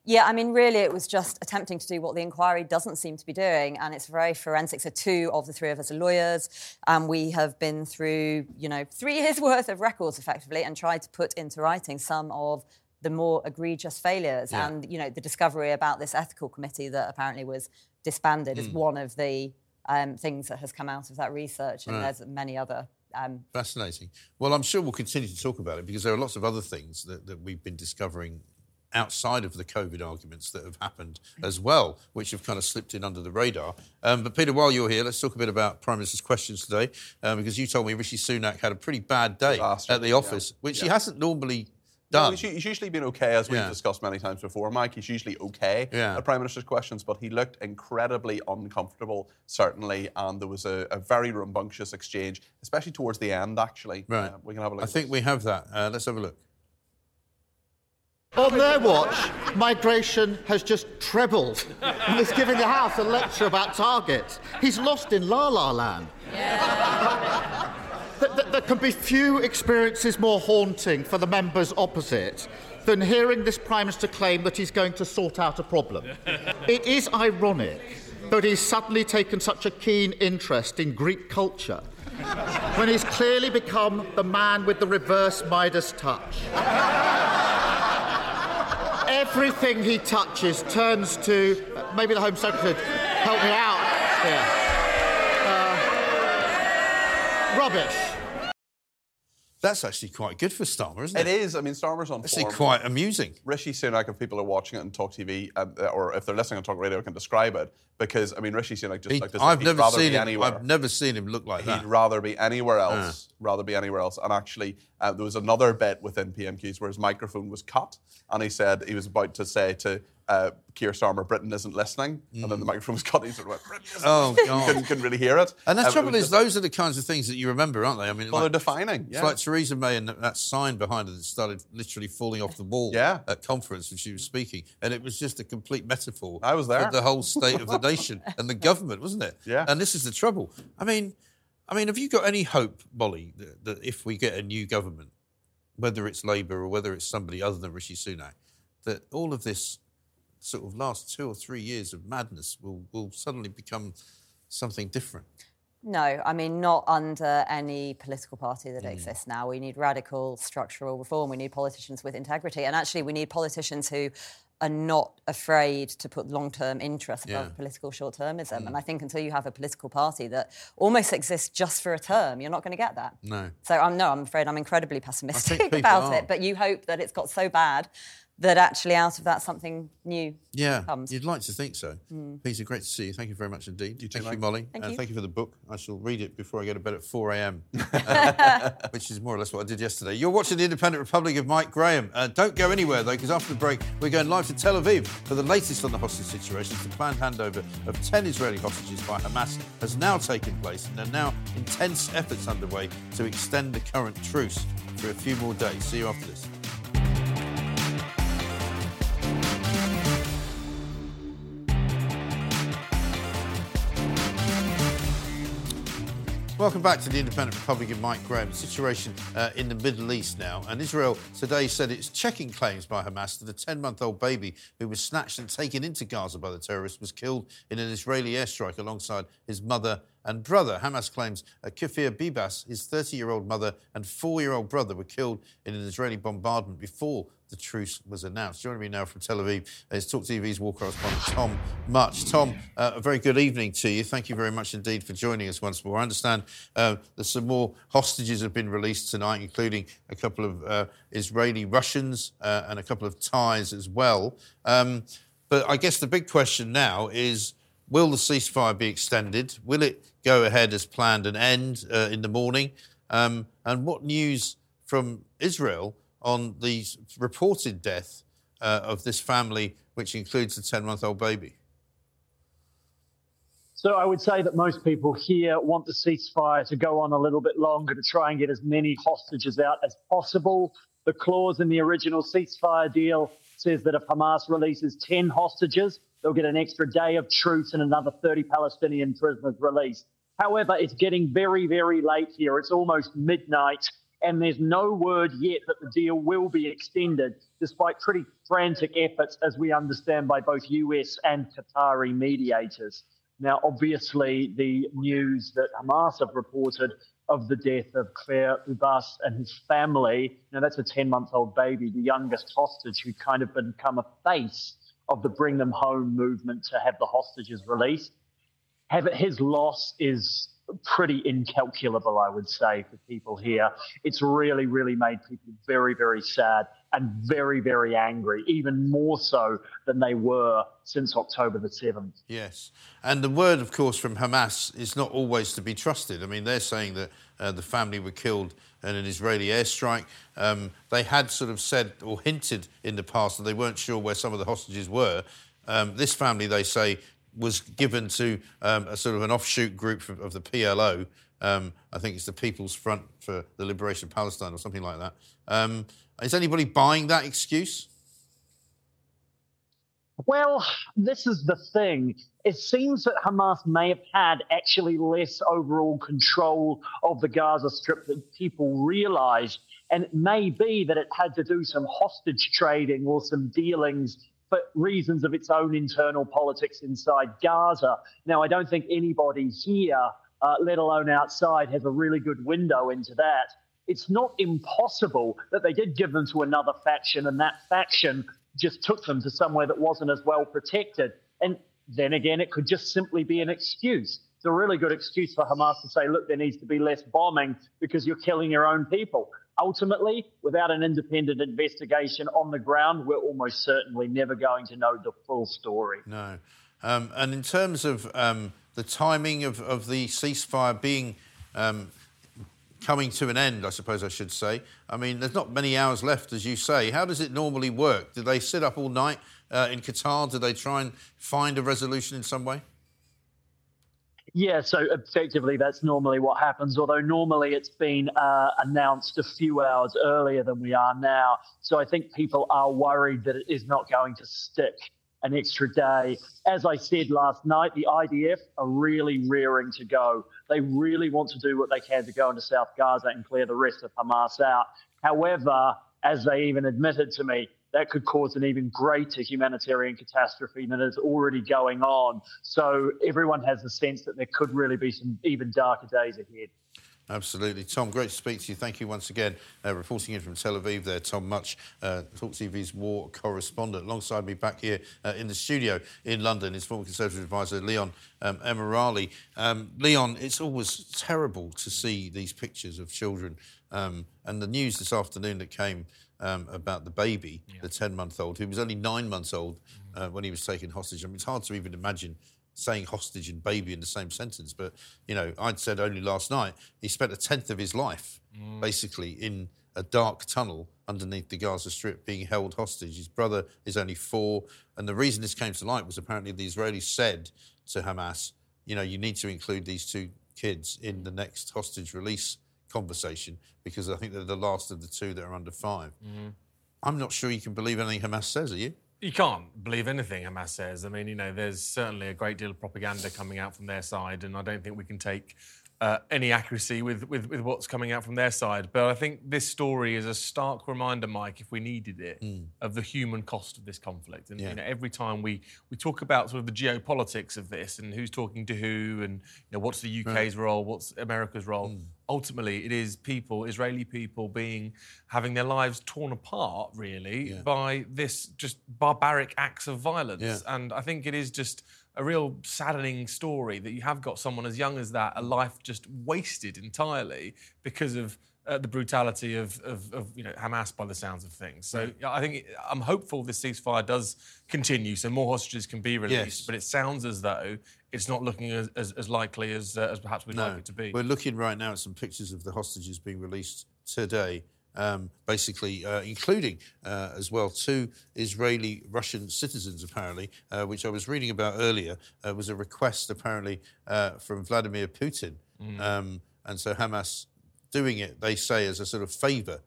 Yeah, I mean, really, it was just attempting to do what the inquiry doesn't seem to be doing, and it's very forensic. So, two of the three of us are lawyers, and we have been through, you know, three [LAUGHS] years' worth of records effectively, and tried to put into writing some of the more egregious failures. Yeah. And you know, the discovery about this ethical committee that apparently was disbanded is Hmm. Mm. one of the um, things that has come out of that research, and Right. there's many other. Um, Fascinating. Well, I'm sure we'll continue to talk about it because there are lots of other things that, that we've been discovering outside of the COVID arguments that have happened as well, which have kind of slipped in under the radar. Um, but Peter, while you're here, let's talk a bit about Prime Minister's questions today, um, because you told me Rishi Sunak had a pretty bad day Disaster, at the office, yeah. which he hasn't normally No, done. he's, he's usually been okay, as we've Yeah. discussed many times before, Mike. He's usually okay Yeah. at Prime Minister's questions, but he looked incredibly uncomfortable, certainly, and there was a, a very rambunctious exchange, especially towards the end, actually. Right. Uh, we can have a look. I think we have that. Uh, let's have a look. On their watch, migration has just trebled. And he's giving the House a lecture about targets. He's lost in La La Land. Th- th- there can be few experiences more haunting for the members opposite than hearing this Prime Minister claim that he's going to sort out a problem. It is ironic that he's suddenly taken such a keen interest in Greek culture when he's clearly become the man with the reverse Midas touch. Everything he touches turns to maybe the Home Secretary help me out here. Uh, rubbish. That's actually quite good for Starmer, isn't it? It is. I mean, Starmer's on Actually, form. quite amusing. Rishi Sunak, if people are watching it on Talk TV, um, uh, or if they're listening on Talk Radio, can describe it because I mean, Rishi Sunak just He- like this. I've never seen him. anywhere. I've never seen him look like He'd that. rather be anywhere else. Rather be anywhere else. And actually, uh, there was another bit within PMQs where his microphone was cut, and he said he was about to say to uh, Keir Starmer, "Britain isn't listening," and then the microphone was cut. He sort of went, "Britain isn't Mm. Oh, listening." God. couldn't, couldn't really hear it. And the Um, trouble is, just- those are the kinds of things that you remember, aren't they? I mean, Well, like, they're defining, It's yeah. like Theresa May and that sign behind her that started literally falling off the wall Yeah. at conference when she was speaking, and it was just a complete metaphor. I was there. for the whole state of the nation and the government, wasn't it? Yeah. And this is the trouble. I mean, I mean, have you got any hope, Molly, that, that if we get a new government, whether it's Labour or whether it's somebody other than Rishi Sunak, that all of this sort of last two or three years of madness will, will suddenly become something different? No, I mean, not under any political party Mm. that exists now. We need radical structural reform. We need politicians with integrity. And actually, we need politicians who are not afraid to put long term interests above Yeah. political short termism. Mm. And I think until you have a political party that almost exists just for a term, you're not going to get that. No. So I'm no, I'm afraid I'm incredibly pessimistic [LAUGHS] about are. it. But you hope that it's got so bad that actually out of that something new Yeah, comes. you'd like to think so. Mm. Peter, great to see you. Thank you very much indeed. thank you, Mike. Molly. Thank and you. thank you for the book. I shall read it before I go to bed at 4 a.m., [LAUGHS] [LAUGHS] which is more or less what I did yesterday. You're watching the Independent Republic of Mike Graham. Uh, don't go anywhere, though, because after the break, we're going live to Tel Aviv for the latest on the hostage situation. The planned handover of 10 Israeli hostages by Hamas has now taken place, and there are now intense efforts underway to extend the current truce for a few more days. See you after this. Welcome back to the Independent Republic of Mike Graham. The situation uh, in the Middle East now. And Israel today said it's checking claims by Hamas that a 10 month old baby who was snatched and taken into Gaza by the terrorists was killed in an Israeli airstrike alongside his mother and brother. Hamas claims uh, Kfir Bibas, his 30 year old mother, and four year old brother were killed in an Israeli bombardment before the truce was announced. Joining me now from Tel Aviv is Talk TV's war correspondent Tom Mutch. Tom, uh, a very good evening to you. Thank you very much indeed for joining us once more. I understand uh, that some more hostages have been released tonight, including a couple of uh, Israeli Russians uh, and a couple of Thais as well. Um, but I guess the big question now is will the ceasefire be extended? Will it go ahead as planned and end uh, in the morning? Um, and what news from Israel on the reported death uh, of this family, which includes a 10 month old baby? So I would say that most people here want the ceasefire to go on a little bit longer to try and get as many hostages out as possible. The clause in the original ceasefire deal says that if Hamas releases 10 hostages, they'll get an extra day of truce and another 30 Palestinian prisoners released. However, it's getting very, very late here. It's almost midnight, and there's no word yet that the deal will be extended, despite pretty frantic efforts, as we understand, by both US and Qatari mediators. Now, obviously, the news that Hamas have reported of the death of Kfir Bibas and his family, now that's a 10 month old baby, the youngest hostage who kind of become a face of the Bring Them Home movement to have the hostages released. Have his loss is pretty incalculable, I would say, for people here. It's really, really made people very, very sad and very, very angry, even more so than they were since October the 7th. Yes. And the word, of course, from Hamas is not always to be trusted. I mean, they're saying that uh, the family were killed in an Israeli airstrike. Um, they had sort of said or hinted in the past that they weren't sure where some of the hostages were. Um, this family, they say, was given to um, a sort of an offshoot group of, of the PLO. Um, I think it's the People's Front for the Liberation of Palestine or something like that. Um, is anybody buying that excuse? Well, this is the thing. It seems that Hamas may have had actually less overall control of the Gaza Strip than people realized. And it may be that it had to do some hostage trading or some dealings for reasons of its own internal politics inside Gaza. Now, I don't think anybody here, uh, let alone outside, has a really good window into that. It's not impossible that they did give them to another faction, and that faction just took them to somewhere that wasn't as well protected. And then again, it could just simply be an excuse. It's a really good excuse for Hamas to say, look, there needs to be less bombing because you're killing your own people. Ultimately, without an independent investigation on the ground, we're almost certainly never going to know the full story. No. Um, and in terms of um, the timing of, of the ceasefire being um, coming to an end, I suppose I should say. I mean, there's not many hours left, as you say. How does it normally work? Do they sit up all night uh, in Qatar? Do they try and find a resolution in some way? Yeah, so effectively that's normally what happens, although normally it's been uh, announced a few hours earlier than we are now. So I think people are worried that it is not going to stick an extra day. As I said last night, the IDF are really rearing to go. They really want to do what they can to go into South Gaza and clear the rest of Hamas out. However, as they even admitted to me, that could cause an even greater humanitarian catastrophe than is already going on. So everyone has the sense that there could really be some even darker days ahead. Absolutely. Tom, great to speak to you. Thank you once again. Uh, reporting in from Tel Aviv there, Tom Mutch, uh, Talk TV's war correspondent. Alongside me back here uh, in the studio in London is former Conservative advisor Leon um, Emirali. Um, Leon, it's always terrible to see these pictures of children. Um, and the news this afternoon that came um, about the baby, yeah. the 10 month old, who was only nine months old uh, when he was taken hostage. I mean, it's hard to even imagine saying hostage and baby in the same sentence. But, you know, I'd said only last night he spent a tenth of his life mm. basically in a dark tunnel underneath the Gaza Strip being held hostage. His brother is only four. And the reason this came to light was apparently the Israelis said to Hamas, you know, you need to include these two kids in the next hostage release conversation because I think they're the last of the two that are under 5 mm. I'm not sure you can believe anything Hamas says, are you? You can't believe anything Hamas says. I mean, you know, there's certainly a great deal of propaganda coming out from their side, and I don't think we can take uh, any accuracy with, with, with, what's coming out from their side. But I think this story is a stark reminder, Mike, if we needed it, mm. of the human cost of this conflict. And yeah. you know, every time we, we talk about sort of the geopolitics of this and who's talking to who and you know, what's the UK's right. role, what's America's role, mm. Ultimately it is people, Israeli people, being having their lives torn apart, really, yeah. by this just barbaric acts of violence. Yeah. And I think it is just a real saddening story that you have got someone as young as that, a life just wasted entirely because of uh, the brutality of, of, of, you know Hamas by the sounds of things. So yeah, I think I'm hopeful this ceasefire does continue, so more hostages can be released. Yes. But it sounds as though it's not looking as, as, as likely as, uh, as perhaps we'd no. like it to be. We're looking right now at some pictures of the hostages being released today um, basically, uh, including uh, as well two Israeli Russian citizens, apparently, uh, which I was reading about earlier, uh, was a request apparently uh, from Vladimir Putin. Mm. Um, and so Hamas doing it, they say, as a sort of favour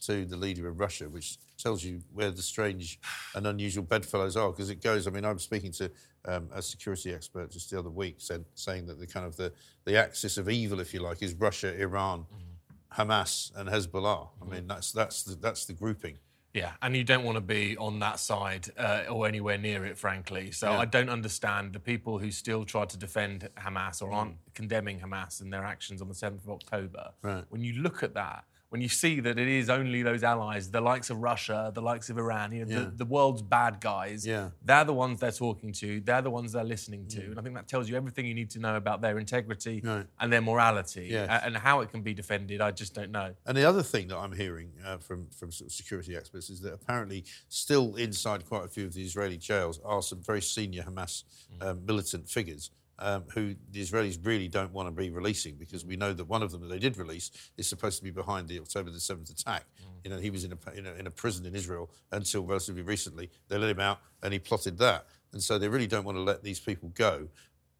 to the leader of Russia, which tells you where the strange and unusual bedfellows are. Because it goes, I mean, I'm speaking to um, a security expert just the other week, said saying that the kind of the, the axis of evil, if you like, is Russia, Iran, mm. Hamas and Hezbollah. I mean, that's that's the, that's the grouping. Yeah, and you don't want to be on that side uh, or anywhere near it, frankly. So yeah. I don't understand the people who still try to defend Hamas or aren't mm. condemning Hamas and their actions on the 7th of October. Right. When you look at that, when you see that it is only those allies, the likes of Russia, the likes of Iran, you know, Yeah. the, the world's bad guys, Yeah. they're the ones they're talking to, they're the ones they're listening to. And I think that tells you everything you need to know about their integrity Right. and their morality. Yes. And how it can be defended, I just don't know. And the other thing that I'm hearing uh, from from sort of security experts is that apparently still inside quite a few of the Israeli jails are some very senior Hamas um, militant figures. Um, who the Israelis really don't want to be releasing because we know that one of them that they did release is supposed to be behind the October the 7th attack. You know, he was in a, in a, in a prison in Israel until relatively recently. They let him out and he plotted that. And so they really don't want to let these people go.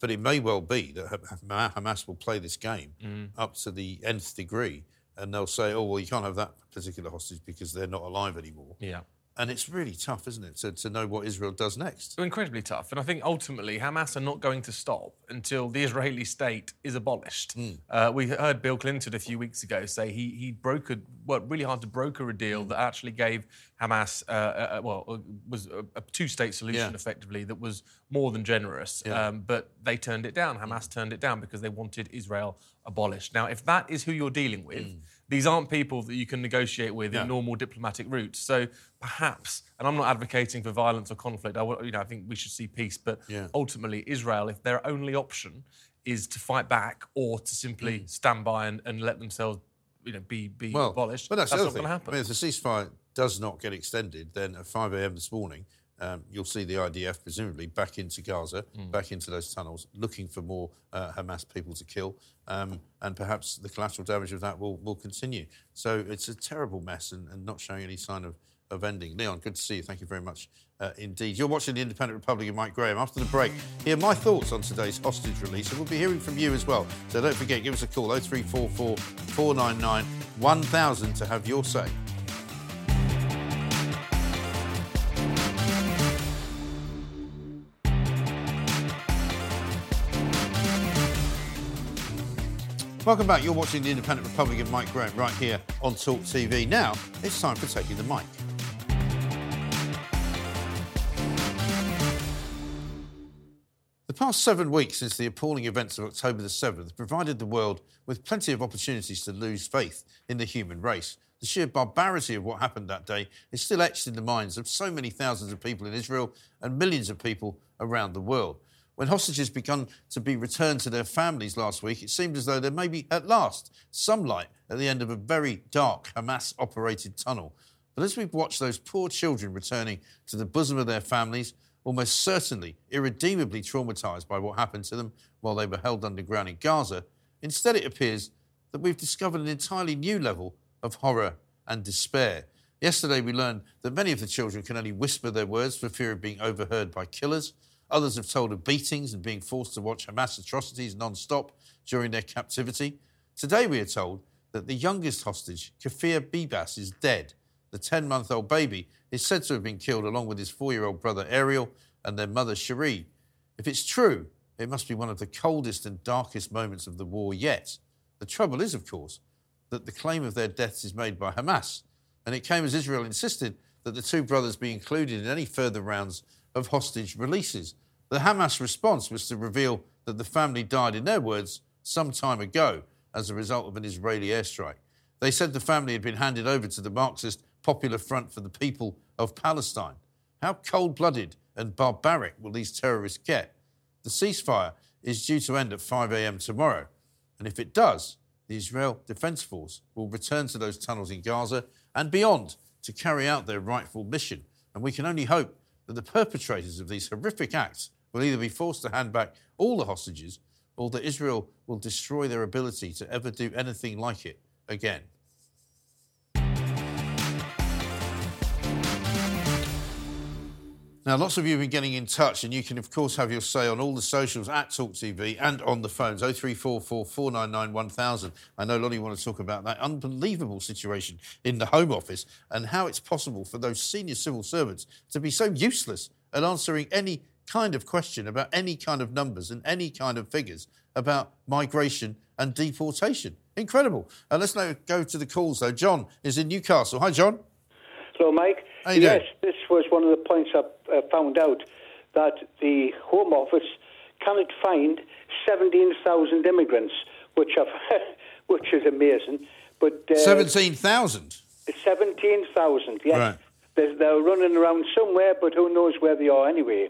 But it may well be that Hamas will play this game Mm. up to the nth degree, and they'll say, "Oh, well, you can't have that particular hostage because they're not alive anymore." Yeah. And it's really tough, isn't it, to, to know what Israel does next? Incredibly tough. And I think ultimately Hamas are not going to stop until the Israeli state is abolished. Hmm. Uh, we heard Bill Clinton a few weeks ago say he, he brokered, worked really hard to broker a deal Hmm. that actually gave Hamas, uh, uh, well, uh, was a, a two state solution Yeah. effectively that was more than generous. Yeah. Um, but they turned it down. Hamas turned it down because they wanted Israel abolished. Now, if that is who you're dealing with, these aren't people that you can negotiate with No. in normal diplomatic routes. So perhaps, and I'm not advocating for violence or conflict. I, you know, I think we should see peace. But Yeah. ultimately, Israel, if their only option is to fight back or to simply mm. stand by and, and let themselves, you know, be be Well, abolished, but that's, that's not going to happen. I mean, if the ceasefire does not get extended, then at 5 a.m. this morning, um, you'll see the IDF presumably back into Gaza, Mm. back into those tunnels, looking for more uh, Hamas people to kill, um, and perhaps the collateral damage of that will, will continue. So it's a terrible mess and, and not showing any sign of, of ending. Leon, good to see you. Thank you very much uh, indeed. You're watching the Independent Republic of Mike Graham. After the break, hear my thoughts on today's hostage release, and we'll be hearing from you as well. So don't forget, give us a call 0344 499 1000 to have your say. Welcome back. You're watching the Independent Republican, Mike Graham right here on Talk TV. Now it's time for taking the mic. The past seven weeks since the appalling events of October the 7th provided the world with plenty of opportunities to lose faith in the human race. The sheer barbarity of what happened that day is still etched in the minds of so many thousands of people in Israel and millions of people around the world. When hostages began to be returned to their families last week, it seemed as though there may be, at last, some light at the end of a very dark Hamas operated tunnel. But as we've watched those poor children returning to the bosom of their families, almost certainly irredeemably traumatized by what happened to them while they were held underground in Gaza, instead it appears that we've discovered an entirely new level of horror and despair. Yesterday, we learned that many of the children can only whisper their words for fear of being overheard by killers. Others have told of beatings and being forced to watch Hamas atrocities non stop during their captivity. Today, we are told that the youngest hostage, Kfir Bibas, is dead. The 10 month old baby is said to have been killed along with his four year old brother Ariel and their mother Shiri. If it's true, it must be one of the coldest and darkest moments of the war yet. The trouble is, of course, that the claim of their deaths is made by Hamas, and it came as Israel insisted that the two brothers be included in any further rounds of hostage releases. The Hamas response was to reveal that the family died, in their words, some time ago as a result of an Israeli airstrike. They said the family had been handed over to the Marxist Popular Front for the People of Palestine. How cold blooded and barbaric will these terrorists get? The ceasefire is due to end at 5 a.m. tomorrow. And if it does, the Israel Defense Force will return to those tunnels in Gaza and beyond to carry out their rightful mission. And we can only hope that the perpetrators of these horrific acts will either be forced to hand back all the hostages or that Israel will destroy their ability to ever do anything like it again. Now, lots of you have been getting in touch, and you can, of course, have your say on all the socials at Talk TV and on the phones 0344 499 1000. I know a lot of you want to talk about that unbelievable situation in the Home Office and how it's possible for those senior civil servants to be so useless at answering any kind of question about any kind of numbers and any kind of figures about migration and deportation. Incredible. Uh, let's now go to the calls, though. John is in Newcastle. Hi, John. Hello, Mike. Yes, this was one of the points I found out that the Home Office cannot find 17,000 immigrants, which, have, [LAUGHS] which is amazing. But uh, 17,000. 17,000, yes. Right. They're, they're running around somewhere, but who knows where they are anyway.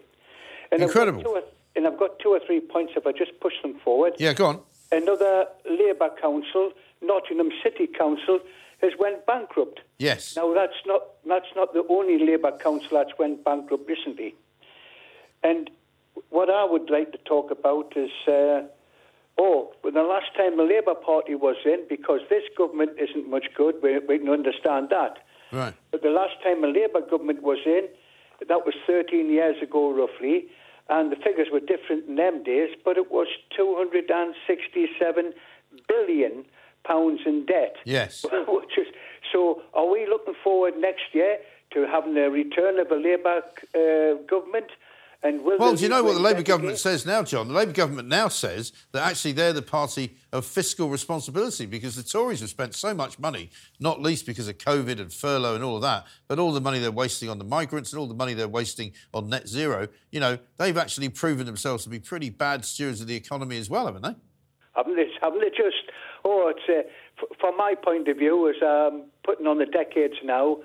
And Incredible. I've or, and I've got two or three points if I just push them forward. Yeah, go on. Another Labour council, Nottingham City Council, has went bankrupt. Yes. Now that's not that's not the only Labour council that's went bankrupt recently. And what I would like to talk about is, uh, oh, well, the last time the Labour Party was in, because this government isn't much good, we, we can understand that. Right. But the last time a Labour government was in, that was 13 years ago roughly, and the figures were different in them days, but it was 267 billion pounds in debt. Yes. [LAUGHS] Which is, so are we looking forward next year to having a return of a Labour uh, government? And will Well, do you know what the Labour government again? says now, John? The Labour government now says that actually they're the party of fiscal responsibility because the Tories have spent so much money, not least because of COVID and furlough and all of that, but all the money they're wasting on the migrants and all the money they're wasting on net zero. You know, they've actually proven themselves to be pretty bad stewards of the economy as well, haven't they? Haven't they, haven't they just? Oh, it's uh, f- from my point of view, as um, putting on the decades now,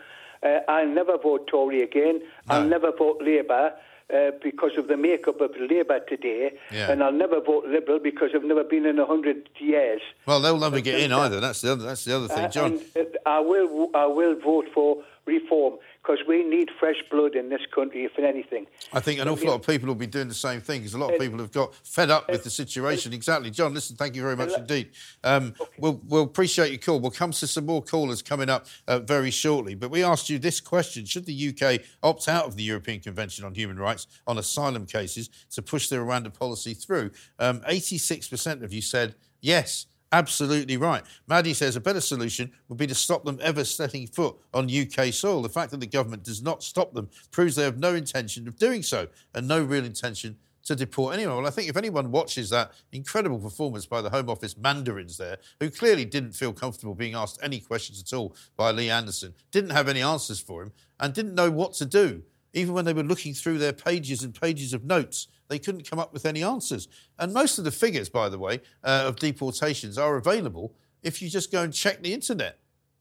uh, I'll never vote Tory again. I'll never vote Labour. Uh, because of the makeup of Labour today, Yeah. and I'll never vote Liberal because I've never been in a hundred years. Well, they'll never get in either. That's the other. That's the other thing, Uh, John. and, uh, I will, I will vote for reform because we need fresh blood in this country, if anything. I think an awful lot of people will be doing the same thing because a lot of people have got fed up with the situation. Exactly. John, listen, thank you very much indeed. Um, we'll, we'll appreciate your call. We'll come to some more callers coming up uh, very shortly. But we asked you this question Should the UK opt out of the European Convention on Human Rights on asylum cases to push the Rwanda policy through? Um, 86% of you said yes. Absolutely right. Maddie says a better solution would be to stop them ever setting foot on UK soil. The fact that the government does not stop them proves they have no intention of doing so and no real intention to deport anyone. Well, I think if anyone watches that incredible performance by the Home Office mandarins there, who clearly didn't feel comfortable being asked any questions at all by Lee Anderson, didn't have any answers for him, and didn't know what to do, even when they were looking through their pages and pages of notes, they couldn't come up with any answers. And most of the figures, by the way, uh, of deportations are available if you just go and check the internet.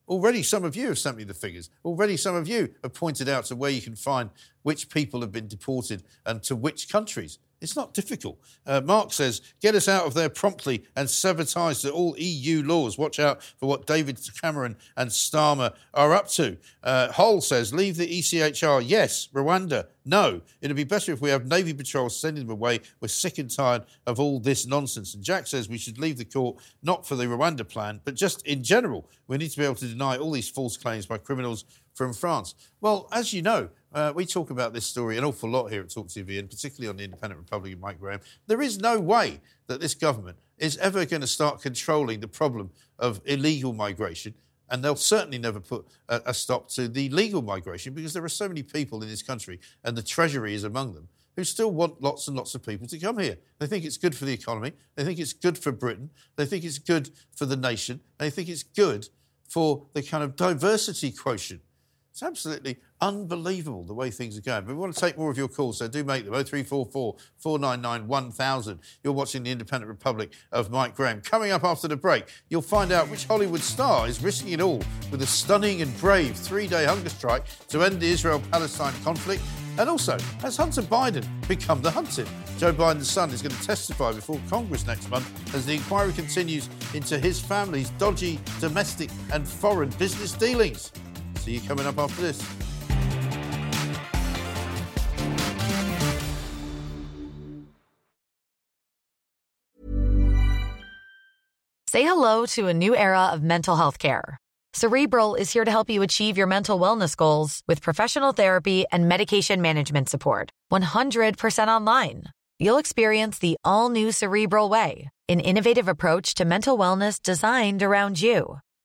Already, some of you have sent me the figures. Already, some of you have pointed out to where you can find which people have been deported and to which countries. It's not difficult. Uh, Mark says, get us out of there promptly and to all EU laws. Watch out for what David Cameron and Starmer are up to. Uh, Hull says, leave the ECHR. Yes. Rwanda. No. It'd be better if we have Navy patrols sending them away. We're sick and tired of all this nonsense. And Jack says we should leave the court not for the Rwanda plan, but just in general. We need to be able to deny all these false claims by criminals from France. Well, as you know, uh, we talk about this story an awful lot here at Talk TV, and particularly on the Independent Republic of Mike Graham. There is no way that this government is ever going to start controlling the problem of illegal migration. And they'll certainly never put a, a stop to the legal migration because there are so many people in this country, and the Treasury is among them, who still want lots and lots of people to come here. They think it's good for the economy. They think it's good for Britain. They think it's good for the nation. They think it's good for the kind of diversity quotient. It's absolutely unbelievable the way things are going. But we want to take more of your calls, so do make them. 0344 499 1000. You're watching the Independent Republic of Mike Graham. Coming up after the break, you'll find out which Hollywood star is risking it all with a stunning and brave three day hunger strike to end the Israel Palestine conflict. And also, has Hunter Biden become the hunted? Joe Biden's son is going to testify before Congress next month as the inquiry continues into his family's dodgy domestic and foreign business dealings. See you coming up after this. Say hello to a new era of mental health care. Cerebral is here to help you achieve your mental wellness goals with professional therapy and medication management support. 100% online. You'll experience the all new Cerebral Way, an innovative approach to mental wellness designed around you.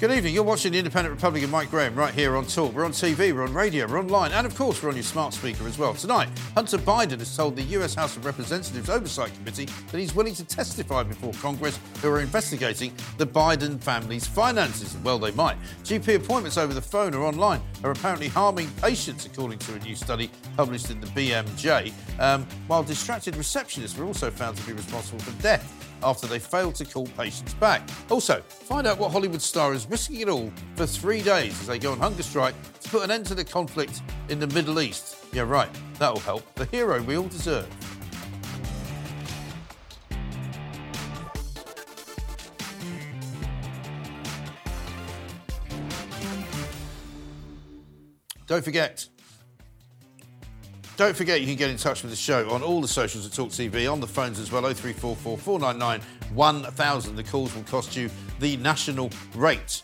Good evening. You're watching the Independent Republican Mike Graham right here on Talk. We're on TV, we're on radio, we're online, and of course, we're on your smart speaker as well. Tonight, Hunter Biden has told the US House of Representatives Oversight Committee that he's willing to testify before Congress who are investigating the Biden family's finances. Well, they might. GP appointments over the phone or online are apparently harming patients, according to a new study published in the BMJ, um, while distracted receptionists were also found to be responsible for death after they failed to call patients back. Also, find out what Hollywood star is risking it all for three days as they go on hunger strike to put an end to the conflict in the Middle East. Yeah, right, that'll help. The hero we all deserve. Don't forget, don't forget you can get in touch with the show on all the socials at Talk TV, on the phones as well, 0344 499 1000. The calls will cost you the national rate.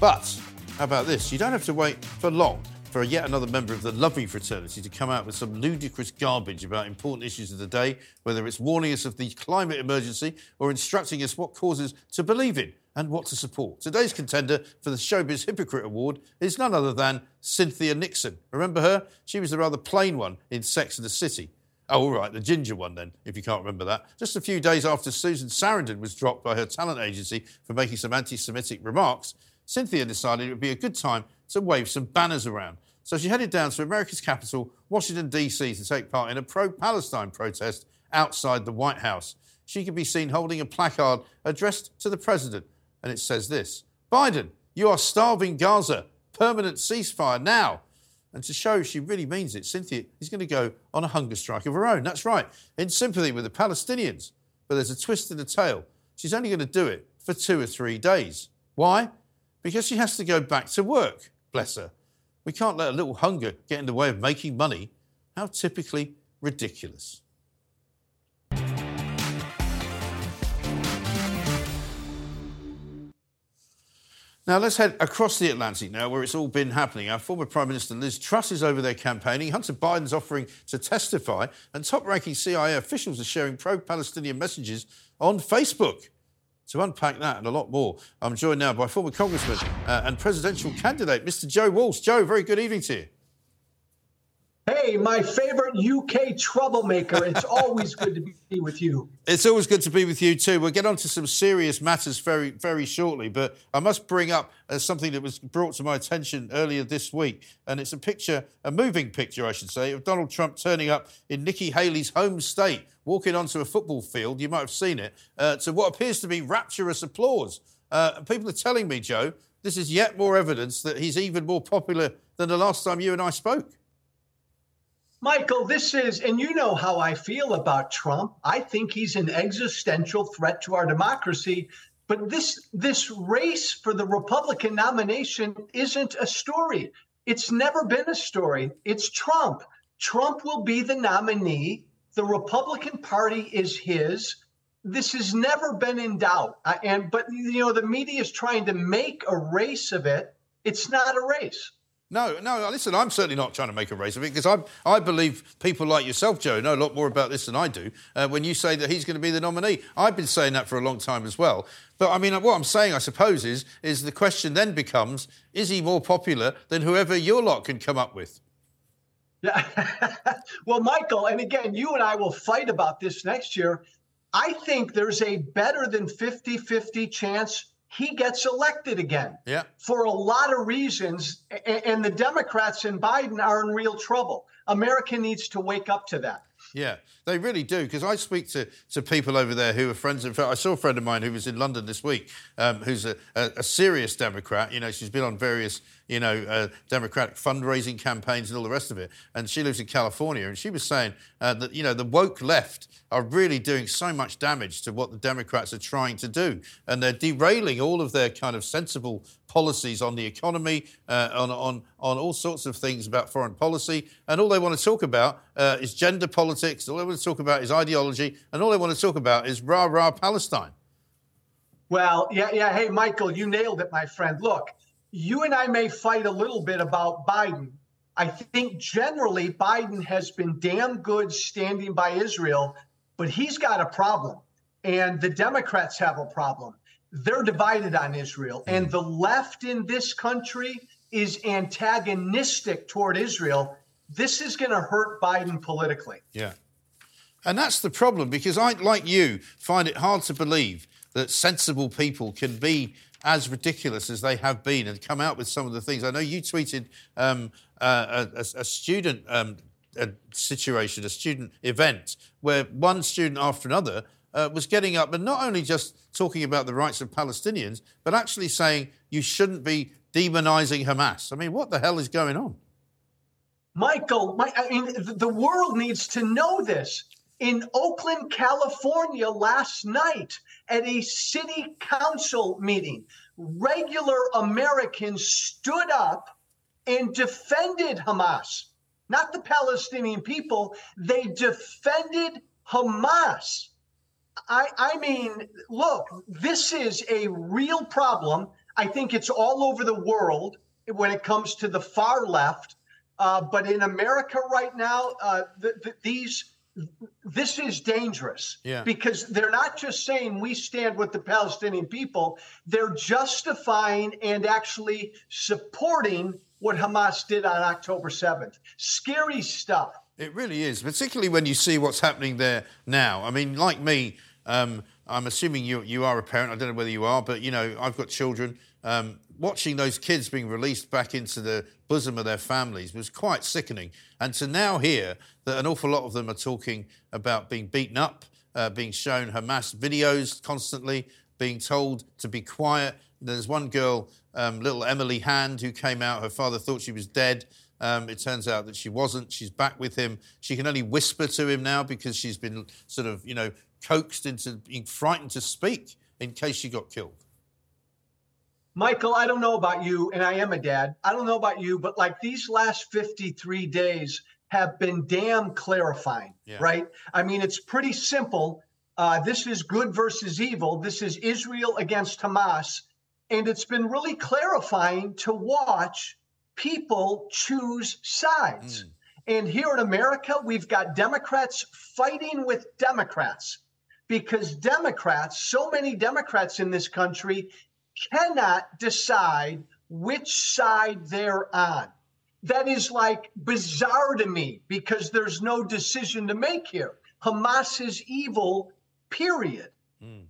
But how about this? You don't have to wait for long for yet another member of the loving fraternity to come out with some ludicrous garbage about important issues of the day, whether it's warning us of the climate emergency or instructing us what causes to believe in and what to support. Today's contender for the Showbiz Hypocrite Award is none other than Cynthia Nixon. Remember her? She was the rather plain one in Sex and the City. Oh, all right, the ginger one then, if you can't remember that. Just a few days after Susan Sarandon was dropped by her talent agency for making some anti Semitic remarks, Cynthia decided it would be a good time to wave some banners around. So she headed down to America's capital, Washington, D.C., to take part in a pro Palestine protest outside the White House. She could be seen holding a placard addressed to the president, and it says this Biden, you are starving Gaza. Permanent ceasefire now. And to show she really means it, Cynthia is going to go on a hunger strike of her own. That's right, in sympathy with the Palestinians. But there's a twist in the tale. She's only going to do it for two or three days. Why? Because she has to go back to work, bless her. We can't let a little hunger get in the way of making money. How typically ridiculous. Now let's head across the Atlantic now, where it's all been happening. Our former Prime Minister Liz Truss is over there campaigning. Hunter Biden's offering to testify, and top-ranking CIA officials are sharing pro-Palestinian messages on Facebook. To unpack that and a lot more, I'm joined now by former Congressman uh, and presidential candidate, Mr. Joe Walsh. Joe, very good evening to you. Hey, my favorite UK troublemaker. It's always good to be with you. It's always good to be with you too. We'll get on to some serious matters very, very shortly, but I must bring up uh, something that was brought to my attention earlier this week, and it's a picture, a moving picture, I should say, of Donald Trump turning up in Nikki Haley's home state, walking onto a football field. You might have seen it uh, to what appears to be rapturous applause. Uh, people are telling me, Joe, this is yet more evidence that he's even more popular than the last time you and I spoke. Michael, this is, and you know how I feel about Trump. I think he's an existential threat to our democracy. But this this race for the Republican nomination isn't a story. It's never been a story. It's Trump. Trump will be the nominee. The Republican Party is his. This has never been in doubt. And but you know the media is trying to make a race of it. It's not a race. No, no, listen, I'm certainly not trying to make a race of it because I, I believe people like yourself, Joe, know a lot more about this than I do. Uh, when you say that he's going to be the nominee, I've been saying that for a long time as well. But I mean, what I'm saying, I suppose, is, is the question then becomes is he more popular than whoever your lot can come up with? Yeah. [LAUGHS] well, Michael, and again, you and I will fight about this next year. I think there's a better than 50 50 chance he gets elected again. Yeah. For a lot of reasons. And the Democrats and Biden are in real trouble. America needs to wake up to that. Yeah, they really do. Because I speak to, to people over there who are friends. In fact, I saw a friend of mine who was in London this week, um, who's a, a, a, serious Democrat. You know, she's been on various, you know, uh, Democratic fundraising campaigns and all the rest of it. And she lives in California. And she was saying uh, that, you know, the woke left are really doing so much damage to what the Democrats are trying to do. And they're derailing all of their kind of sensible policies on the economy, uh, on, on, on all sorts of things about foreign policy. And all they want to talk about is gender politics. All they want to talk about is ideology. And all they want to talk about is rah, rah, Palestine. Well, yeah, yeah. Hey, Michael, you nailed it, my friend. Look, you and I may fight a little bit about Biden. I think generally Biden has been damn good standing by Israel, but he's got a problem. And the Democrats have a problem. They're divided on Israel. And mm-hmm. the left in this country is antagonistic toward Israel. This is going to hurt Biden politically. Yeah. And that's the problem because I, like you, find it hard to believe that sensible people can be as ridiculous as they have been and come out with some of the things. I know you tweeted um, uh, a, a, student um, a situation, a student event, where one student after another uh, was getting up and not only just talking about the rights of Palestinians, but actually saying you shouldn't be demonizing Hamas. I mean, what the hell is going on? Michael, my, I mean, the world needs to know this. In Oakland, California, last night at a city council meeting, regular Americans stood up and defended Hamas, not the Palestinian people. They defended Hamas. I, I mean, look, this is a real problem. I think it's all over the world when it comes to the far left. Uh, but in America right now, uh, the, the, these this is dangerous yeah. because they're not just saying we stand with the Palestinian people, they're justifying and actually supporting what Hamas did on October 7th. Scary stuff. It really is, particularly when you see what's happening there now. I mean, like me, um, I'm assuming you, you are a parent. I don't know whether you are, but, you know, I've got children. Um, watching those kids being released back into the bosom of their families was quite sickening. And to now hear that an awful lot of them are talking about being beaten up, uh, being shown Hamas videos constantly, being told to be quiet. There's one girl, um, little Emily Hand, who came out. Her father thought she was dead. Um, it turns out that she wasn't. She's back with him. She can only whisper to him now because she's been sort of, you know, coaxed into being frightened to speak in case she got killed. Michael, I don't know about you, and I am a dad. I don't know about you, but like these last 53 days have been damn clarifying, yeah. right? I mean, it's pretty simple. Uh, this is good versus evil. This is Israel against Hamas. And it's been really clarifying to watch people choose sides. Mm. And here in America, we've got Democrats fighting with Democrats because Democrats, so many Democrats in this country, cannot decide which side they're on. That is like bizarre to me because there's no decision to make here. Hamas is evil, period. Mm.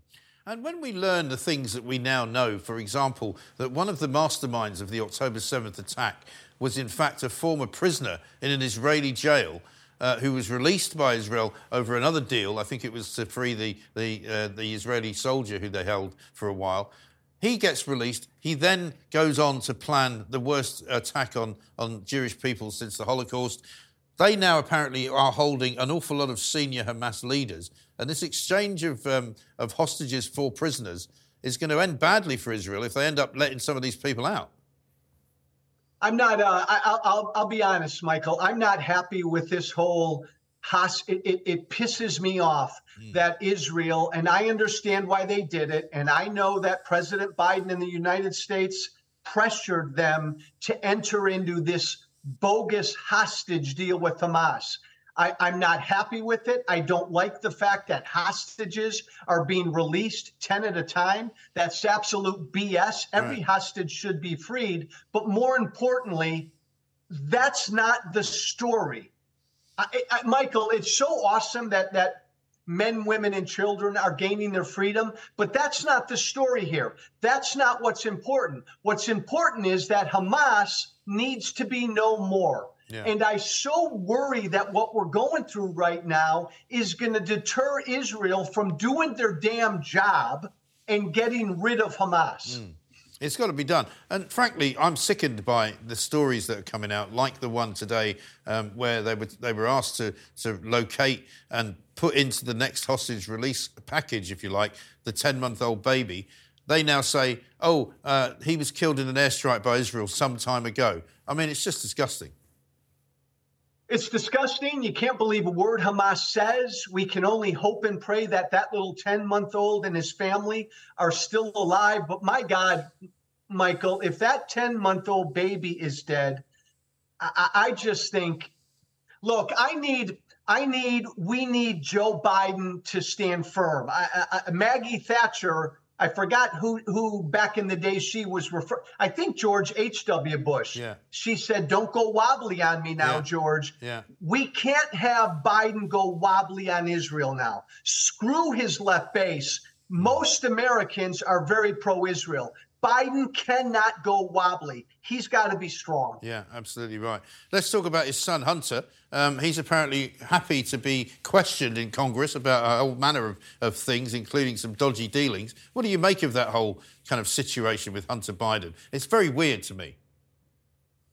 And when we learn the things that we now know, for example, that one of the masterminds of the October 7th attack was in fact a former prisoner in an Israeli jail. Uh, who was released by Israel over another deal? I think it was to free the the, uh, the Israeli soldier who they held for a while. He gets released. He then goes on to plan the worst attack on, on Jewish people since the Holocaust. They now apparently are holding an awful lot of senior Hamas leaders. And this exchange of, um, of hostages for prisoners is going to end badly for Israel if they end up letting some of these people out. I'm not, uh, I, will I'll be honest, Michael. I'm not happy with this whole it, it, it, pisses me off mm. that Israel, and I understand why they did it, and I know that President Biden in the United States pressured them to enter into this bogus hostage deal with Hamas. I, am not happy with it. I don't like the fact that hostages are being released 10 at a time. That's absolute BS. Every right. hostage should be freed. But more importantly, that's not the story. I, I, Michael, it's so awesome that that men, women, and children are gaining their freedom, but that's not the story here. That's not what's important. What's important is that Hamas needs to be no more. Yeah. And I so worry that what we're going through right now is going to deter Israel from doing their damn job and getting rid of Hamas. Mm. It's got to be done. And frankly, I'm sickened by the stories that are coming out, like the one today um, where they were, they were asked to, to locate and put into the next hostage release package, if you like, the 10 month old baby. They now say, oh, uh, he was killed in an airstrike by Israel some time ago. I mean, it's just disgusting. It's disgusting. You can't believe a word Hamas says. We can only hope and pray that that little 10 month old and his family are still alive. But my God, Michael, if that 10 month old baby is dead, I, I just think, look, I need. I need, we need Joe Biden to stand firm. I, I, Maggie Thatcher I forgot who who back in the day she was refer. I think George H. W. Bush. Yeah. She said, "Don't go wobbly on me now, Yeah. George. Yeah. We can't have Biden go wobbly on Israel now. Screw his left base. Most Americans are very pro-Israel. Biden cannot go wobbly. He's got to be strong. Yeah, absolutely right. Let's talk about his son, Hunter. Um, he's apparently happy to be questioned in Congress about a whole manner of, of things, including some dodgy dealings. What do you make of that whole kind of situation with Hunter Biden? It's very weird to me.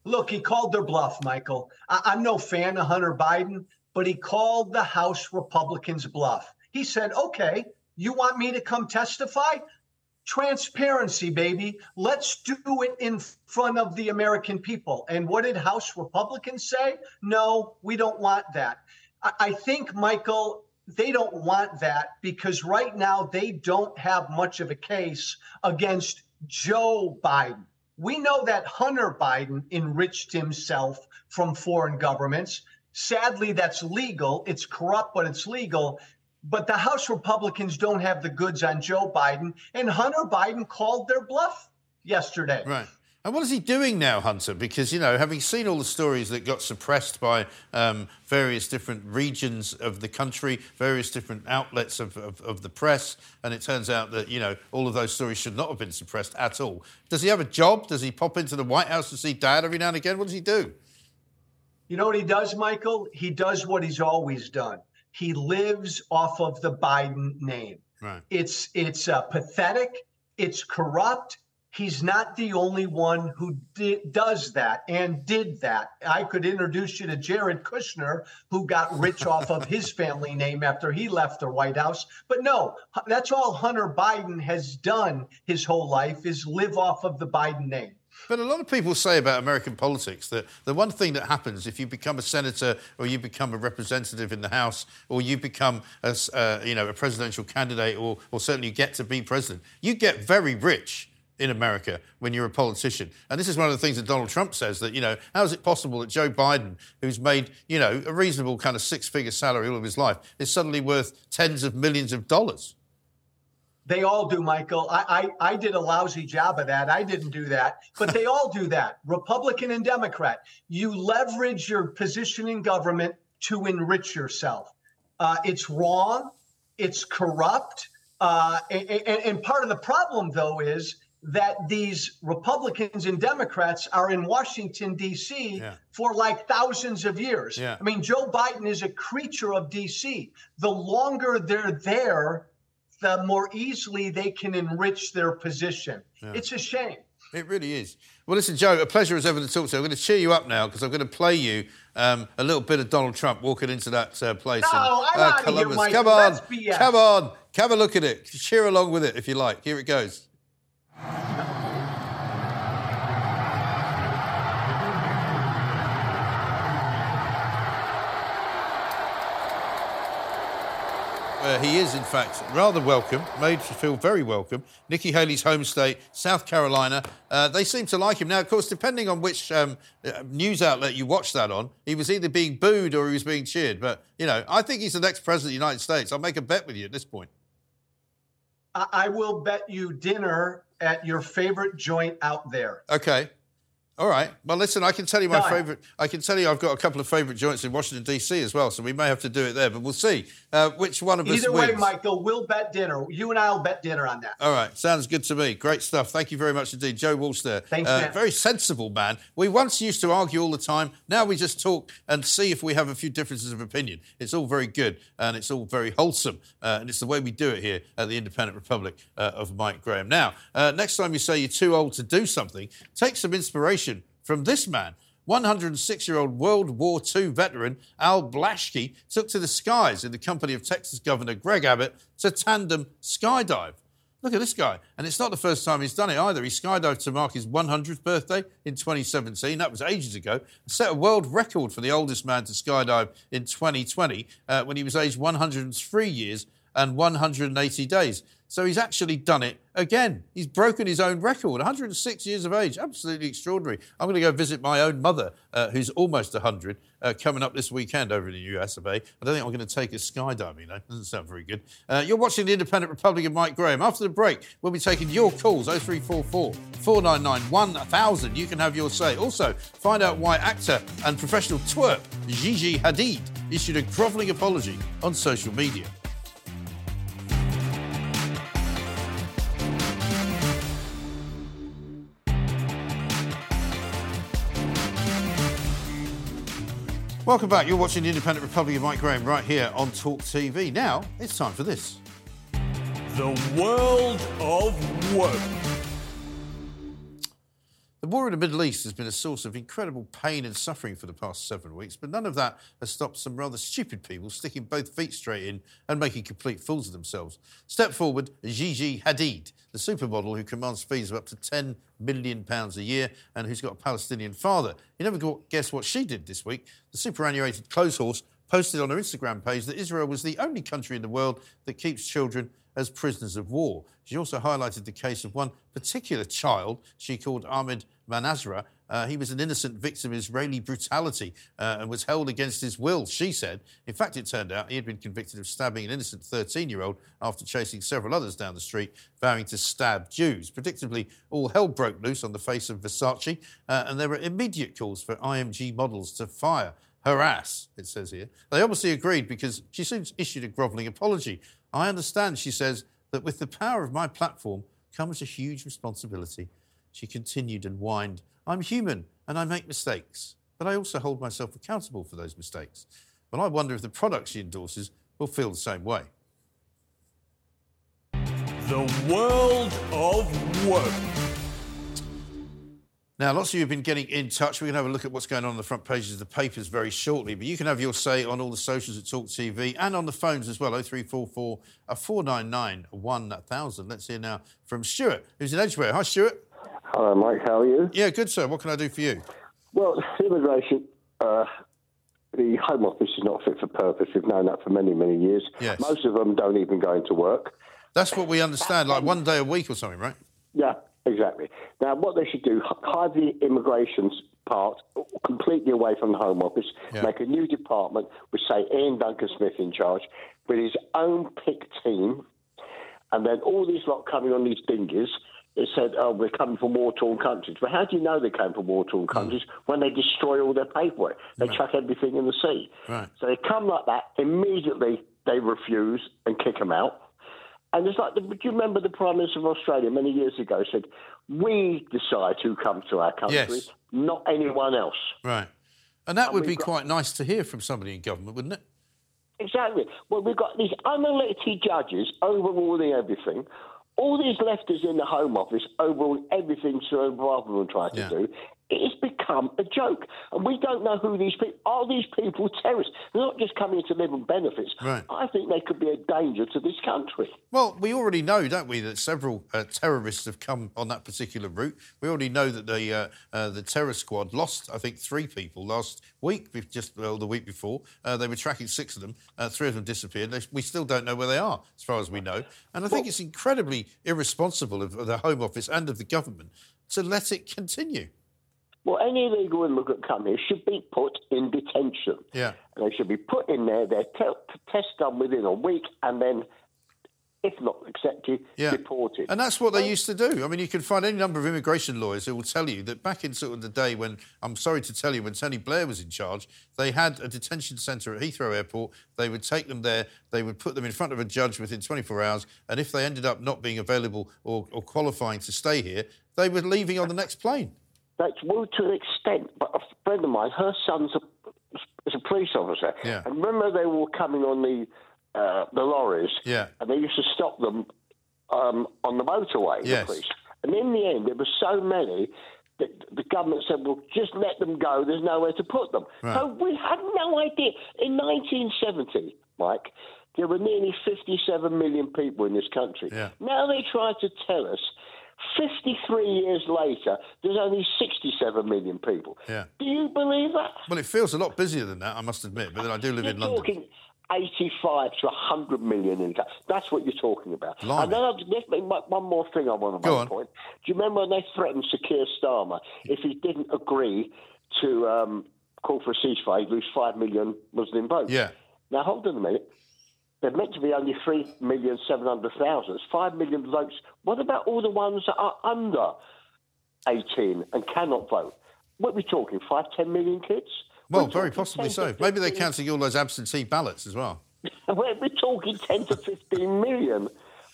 Look, he called their bluff, Michael. I- I'm no fan of Hunter Biden, but he called the House Republicans bluff. He said, okay, you want me to come testify? Transparency, baby. Let's do it in front of the American people. And what did House Republicans say? No, we don't want that. I, think, Michael, they don't want that because right now they don't have much of a case against Joe Biden. We know that Hunter Biden enriched himself from foreign governments. Sadly, that's legal. It's corrupt, but it's legal. But the House Republicans don't have the goods on Joe Biden, and Hunter Biden called their bluff yesterday. Right. And what is he doing now, Hunter? Because, you know, having seen all the stories that got suppressed by um, various different regions of the country, various different outlets of, of, of the press, and it turns out that, you know, all of those stories should not have been suppressed at all. Does he have a job? Does he pop into the White House to see dad every now and again? What does he do? You know what he does, Michael? He does what he's always done. He lives off of the Biden name. Right. It's it's uh, pathetic. It's corrupt. He's not the only one who di- does that and did that. I could introduce you to Jared Kushner, who got rich [LAUGHS] off of his family name after he left the White House. But no, that's all Hunter Biden has done his whole life is live off of the Biden name. But a lot of people say about American politics that the one thing that happens if you become a senator or you become a representative in the House or you become a, uh, you know, a presidential candidate or, or certainly get to be president, you get very rich in America when you're a politician. And this is one of the things that Donald Trump says that, you know, how is it possible that Joe Biden, who's made, you know, a reasonable kind of six figure salary all of his life, is suddenly worth tens of millions of dollars? They all do, Michael. I, I, I did a lousy job of that. I didn't do that, but they all do that. [LAUGHS] Republican and Democrat. You leverage your position in government to enrich yourself. Uh, it's wrong. It's corrupt. Uh, and, and, and part of the problem, though, is that these Republicans and Democrats are in Washington, D.C. for like thousands of years. Yeah. I mean, Joe Biden is a creature of D.C. The longer they're there, the more easily they can enrich their position. Yeah. It's a shame. It really is. Well, listen, Joe, a pleasure as ever to talk to you. I'm going to cheer you up now because I'm going to play you um, a little bit of Donald Trump walking into that uh, place No, in uh, outta here, Columbia. Come on, come on, have a look at it. Cheer along with it if you like. Here it goes. Uh, he is, in fact, rather welcome, made to feel very welcome. Nikki Haley's home state, South Carolina. Uh, they seem to like him. Now, of course, depending on which um, uh, news outlet you watch that on, he was either being booed or he was being cheered. But, you know, I think he's the next president of the United States. I'll make a bet with you at this point. I, I will bet you dinner at your favorite joint out there. Okay. All right. Well, listen, I can tell you my favourite. I can tell you I've got a couple of favourite joints in Washington, D.C. as well, so we may have to do it there, but we'll see uh, which one of us Either wins. way, Michael, we'll bet dinner. You and I will bet dinner on that. All right, sounds good to me. Great stuff. Thank you very much indeed, Joe Walsh there. Thanks, uh, man. Very sensible man. We once used to argue all the time. Now we just talk and see if we have a few differences of opinion. It's all very good and it's all very wholesome, uh, and it's the way we do it here at the Independent Republic uh, of Mike Graham. Now, uh, next time you say you're too old to do something, take some inspiration from this man. 106 year old World War II veteran Al Blaschke took to the skies in the company of Texas Governor Greg Abbott to tandem skydive. Look at this guy. And it's not the first time he's done it either. He skydived to mark his 100th birthday in 2017. That was ages ago. Set a world record for the oldest man to skydive in 2020 uh, when he was aged 103 years and 180 days. So he's actually done it again. He's broken his own record, 106 years of age. Absolutely extraordinary. I'm going to go visit my own mother, uh, who's almost 100, uh, coming up this weekend over in the US of A. I don't think I'm going to take a skydiving, though. Doesn't sound very good. Uh, you're watching the Independent Republican Mike Graham. After the break, we'll be taking your calls 0344 499 1000. You can have your say. Also, find out why actor and professional twerp Gigi Hadid issued a grovelling apology on social media. Welcome back. You're watching the Independent Republic of Mike Graham right here on Talk TV. Now, it's time for this. The world of woke. The war in the Middle East has been a source of incredible pain and suffering for the past seven weeks, but none of that has stopped some rather stupid people sticking both feet straight in and making complete fools of themselves. Step forward, Gigi Hadid, the supermodel who commands fees of up to £10 million a year and who's got a Palestinian father. You never got- guess what she did this week? The superannuated clothes horse posted on her Instagram page that Israel was the only country in the world that keeps children as prisoners of war. She also highlighted the case of one particular child she called Ahmed Manasra. Uh, he was an innocent victim of Israeli brutality uh, and was held against his will, she said. In fact, it turned out he had been convicted of stabbing an innocent 13 year old after chasing several others down the street, vowing to stab Jews. Predictably, all hell broke loose on the face of Versace, uh, and there were immediate calls for IMG models to fire her ass, it says here. They obviously agreed because she soon issued a grovelling apology. I understand, she says, that with the power of my platform comes a huge responsibility. She continued and whined, I'm human and I make mistakes, but I also hold myself accountable for those mistakes. But I wonder if the products she endorses will feel the same way. The world of woke. Now, lots of you have been getting in touch. We're going to have a look at what's going on on the front pages of the papers very shortly. But you can have your say on all the socials at Talk TV and on the phones as well. 0344 499 1000. Let's hear now from Stuart, who's in Edgware. Hi, Stuart. Hello, Mike. How are you? Yeah, good, sir. What can I do for you? Well, immigration, uh, the Home Office is not fit for purpose. We've known that for many, many years. Yes. Most of them don't even go into work. That's what we understand, like one day a week or something, right? Yeah, exactly. Now, what they should do, hide the immigrations part completely away from the Home Office, Yeah. make a new department with, say, Iain Duncan Smith in charge, with his own pick team, and then all these lot coming on these dinghies. It said, oh, we're coming from war-torn countries. But how do you know they came from war-torn mm. countries when they destroy all their paperwork? They chuck everything in the sea. Right. So they come like that, immediately they refuse and kick them out. And it's like, the, do you remember the Prime Minister of Australia many years ago said, we decide who comes to our country, Yes. not anyone else. Right. And that would be got- quite nice to hear from somebody in government, wouldn't it? Exactly. Well, we've got these unelected judges overruling everything. All these lefties in the Home Office overruling everything Suella Braverman tried to Yeah. do. It's become a joke. And we don't know who these people are. These people terrorists? They're not just coming to live on benefits. Right. I think they could be a danger to this country. Well, we already know, don't we, that several uh, terrorists have come on that particular route. We already know that the uh, uh, the terror squad lost, I think, three people last week, just well, the week before. Uh, they were tracking six of them. Uh, three of them disappeared. They, we still don't know where they are, as far as we know. And I think it's incredibly irresponsible of, of the Home Office and of the government to let it continue. Well, any illegal immigrant come here should be put in detention. Yeah. And they should be put in there, their te- test done within a week, and then, if not accepted, Yeah. deported. And that's what they used to do. I mean, you can find any number of immigration lawyers who will tell you that back in sort of the day when, I'm sorry to tell you, when Tony Blair was in charge, they had a detention centre at Heathrow Airport. They would take them there, they would put them in front of a judge within 24 hours, and if they ended up not being available or, or qualifying to stay here, they were leaving on the next plane. That's well to an extent. But a friend of mine, her son's a, is a police officer. Yeah. And remember they were coming on the uh, the lorries, Yeah. and they used to stop them um, on the motorway. the Yes. police. And in the end, there were so many that the government said, "Well, just let them go. There's nowhere to put them." Right. So we had no idea. In 1970, Mike, there were nearly 57 million people in this country. Yeah. Now they try to tell us 53 years later, there's only 67 million people. Yeah. Do you believe that? Well, it feels a lot busier than that, I must admit. But then I do live You're in London. talking 85 to 100 million in country. That's what you're talking about. Blimey. And then I'll just make one more thing I want to Go make on. point. Do you remember when they threatened Sir Keir Starmer if he didn't agree to um, call for a ceasefire, he'd lose 5 million Muslim votes? Yeah. Now, hold on a minute. They're meant to be only 3,700,000. It's 5 million votes. What about all the ones that are under 18 and cannot vote? What are we talking, 5, 10 million kids? Well, very possibly so. Maybe they're counting all those absentee ballots as well. [LAUGHS] we're, we're talking 10 to 15 million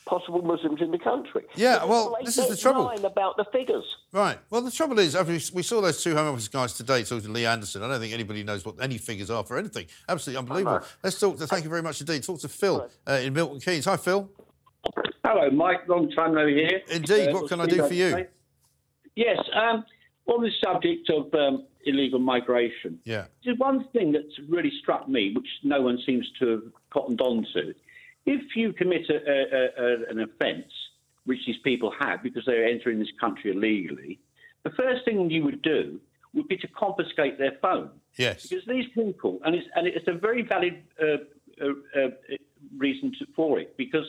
possible Muslims in the country. Yeah, But well, they this is the trouble. about the figures. Right. Well, the trouble is, I mean, we saw those two Home Office guys today talking to Lee Anderson. I don't think anybody knows what any figures are for anything. Absolutely unbelievable. Let's talk to, thank you very much indeed. Talk to Phil uh, in Milton Keynes. Hi, Phil. Hello, Mike. Long time no hear. Indeed. Uh, what can I do for you? say. Yes. Um, on the subject of um, illegal migration, Yeah. there's one thing that's really struck me, which no one seems to have cottoned on to. If you commit a, a, a, an offence, which these people have because they're entering this country illegally, the first thing you would do would be to confiscate their phone. Yes. Because these people, and it's, and it's a very valid uh, uh, uh, reason to, for it, because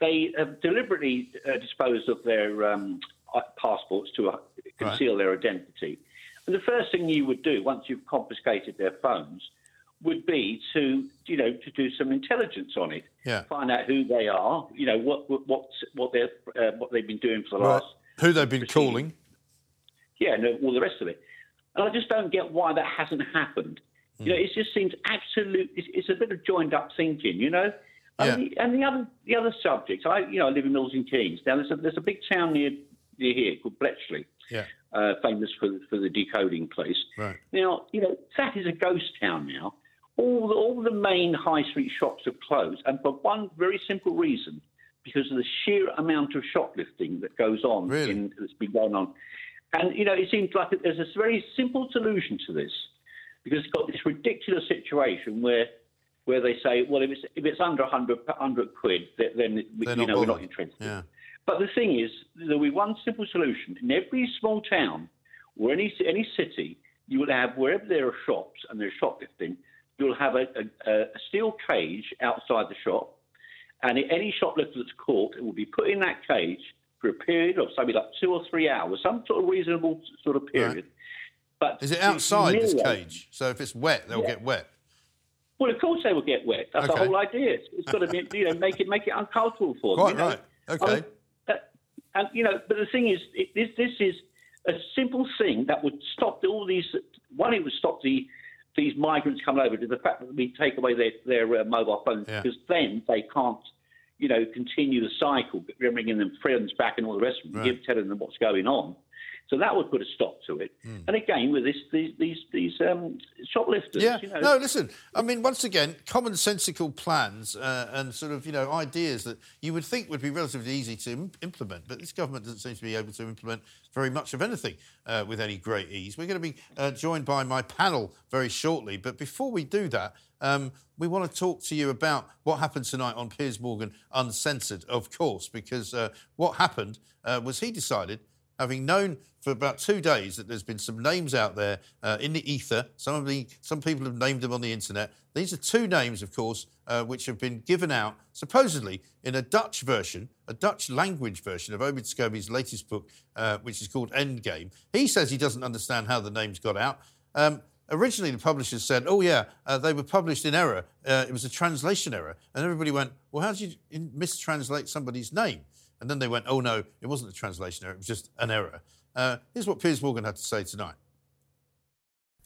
they have deliberately uh, disposed of their um, uh, passports to uh, conceal their identity. And the first thing you would do once you've confiscated their phones would be to, you know, to do some intelligence on it, Yeah. find out who they are, you know, what what what, what they're uh, what they've been doing for the Right. last Who they've been calling. yeah, and all the rest of it. And I just don't get why that hasn't happened. You know, it just seems absolute. It's, it's a bit of joined up thinking, you know. And, the, and the other the other subject, I you know I live in Milton Keynes. Now there's a there's a big town near near here called Bletchley, Yeah. uh, famous for for the decoding place. Right. Now you know that is a ghost town now. All the, all the main high street shops have closed, and for one very simple reason, because of the sheer amount of shoplifting that goes on in, that's been going on. And you know, it seems like there's a very simple solution to this, because it's got this ridiculous situation where where they say, well, if it's if it's under 100, 100 quid, then, then we, They're you know we're not interested. Yeah. But the thing is, there'll be one simple solution. In every small town or any any city, you will have wherever there are shops and there's shoplifting, you'll have a, a, a steel cage outside the shop, and any shoplifter that's caught will be put in that cage for a period of something like two or three hours, some sort of reasonable sort of period. But Is it outside this cage? So if it's wet, they'll Yeah. get wet. Well, of course they will get wet. That's Okay. the whole idea. It's, got to be, you know, make it make it uncomfortable for them. Quite you know? right. Okay. I and you know, but the thing is, it, this this is a simple thing that would stop all these. One, it would stop the these migrants coming over to the fact that we take away their their uh, mobile phones Yeah. because then they can't, you know, continue the cycle, bringing them friends back and all the rest of them, Right. give, telling them what's going on. So that would put a stop to it. Hmm. And again, with this, these these these um, shoplifters, Yeah. you know, No, listen. I mean, once again, commonsensical plans uh, and sort of, you know, ideas that you would think would be relatively easy to im- implement, but this government doesn't seem to be able to implement very much of anything uh, with any great ease. We're going to be uh, joined by my panel very shortly, but before we do that, um, we want to talk to you about what happened tonight on Piers Morgan Uncensored, of course, because uh, what happened uh, was he decided having known for about two days that there's been some names out there uh, in the ether. Some of the some people have named them on the internet. These are two names, of course, uh, which have been given out supposedly in a Dutch version, a Dutch language version of Omid Scobie's latest book, uh, which is called Endgame. He says he doesn't understand how the names got out. Um, Originally, the publishers said, "Oh yeah, uh, they were published in error. Uh, it was a translation error," and everybody went, "Well, how did you mistranslate somebody's name?" And then they went, "Oh no, it wasn't a translation error. It was just an error." Uh, here's what Piers Morgan had to say tonight.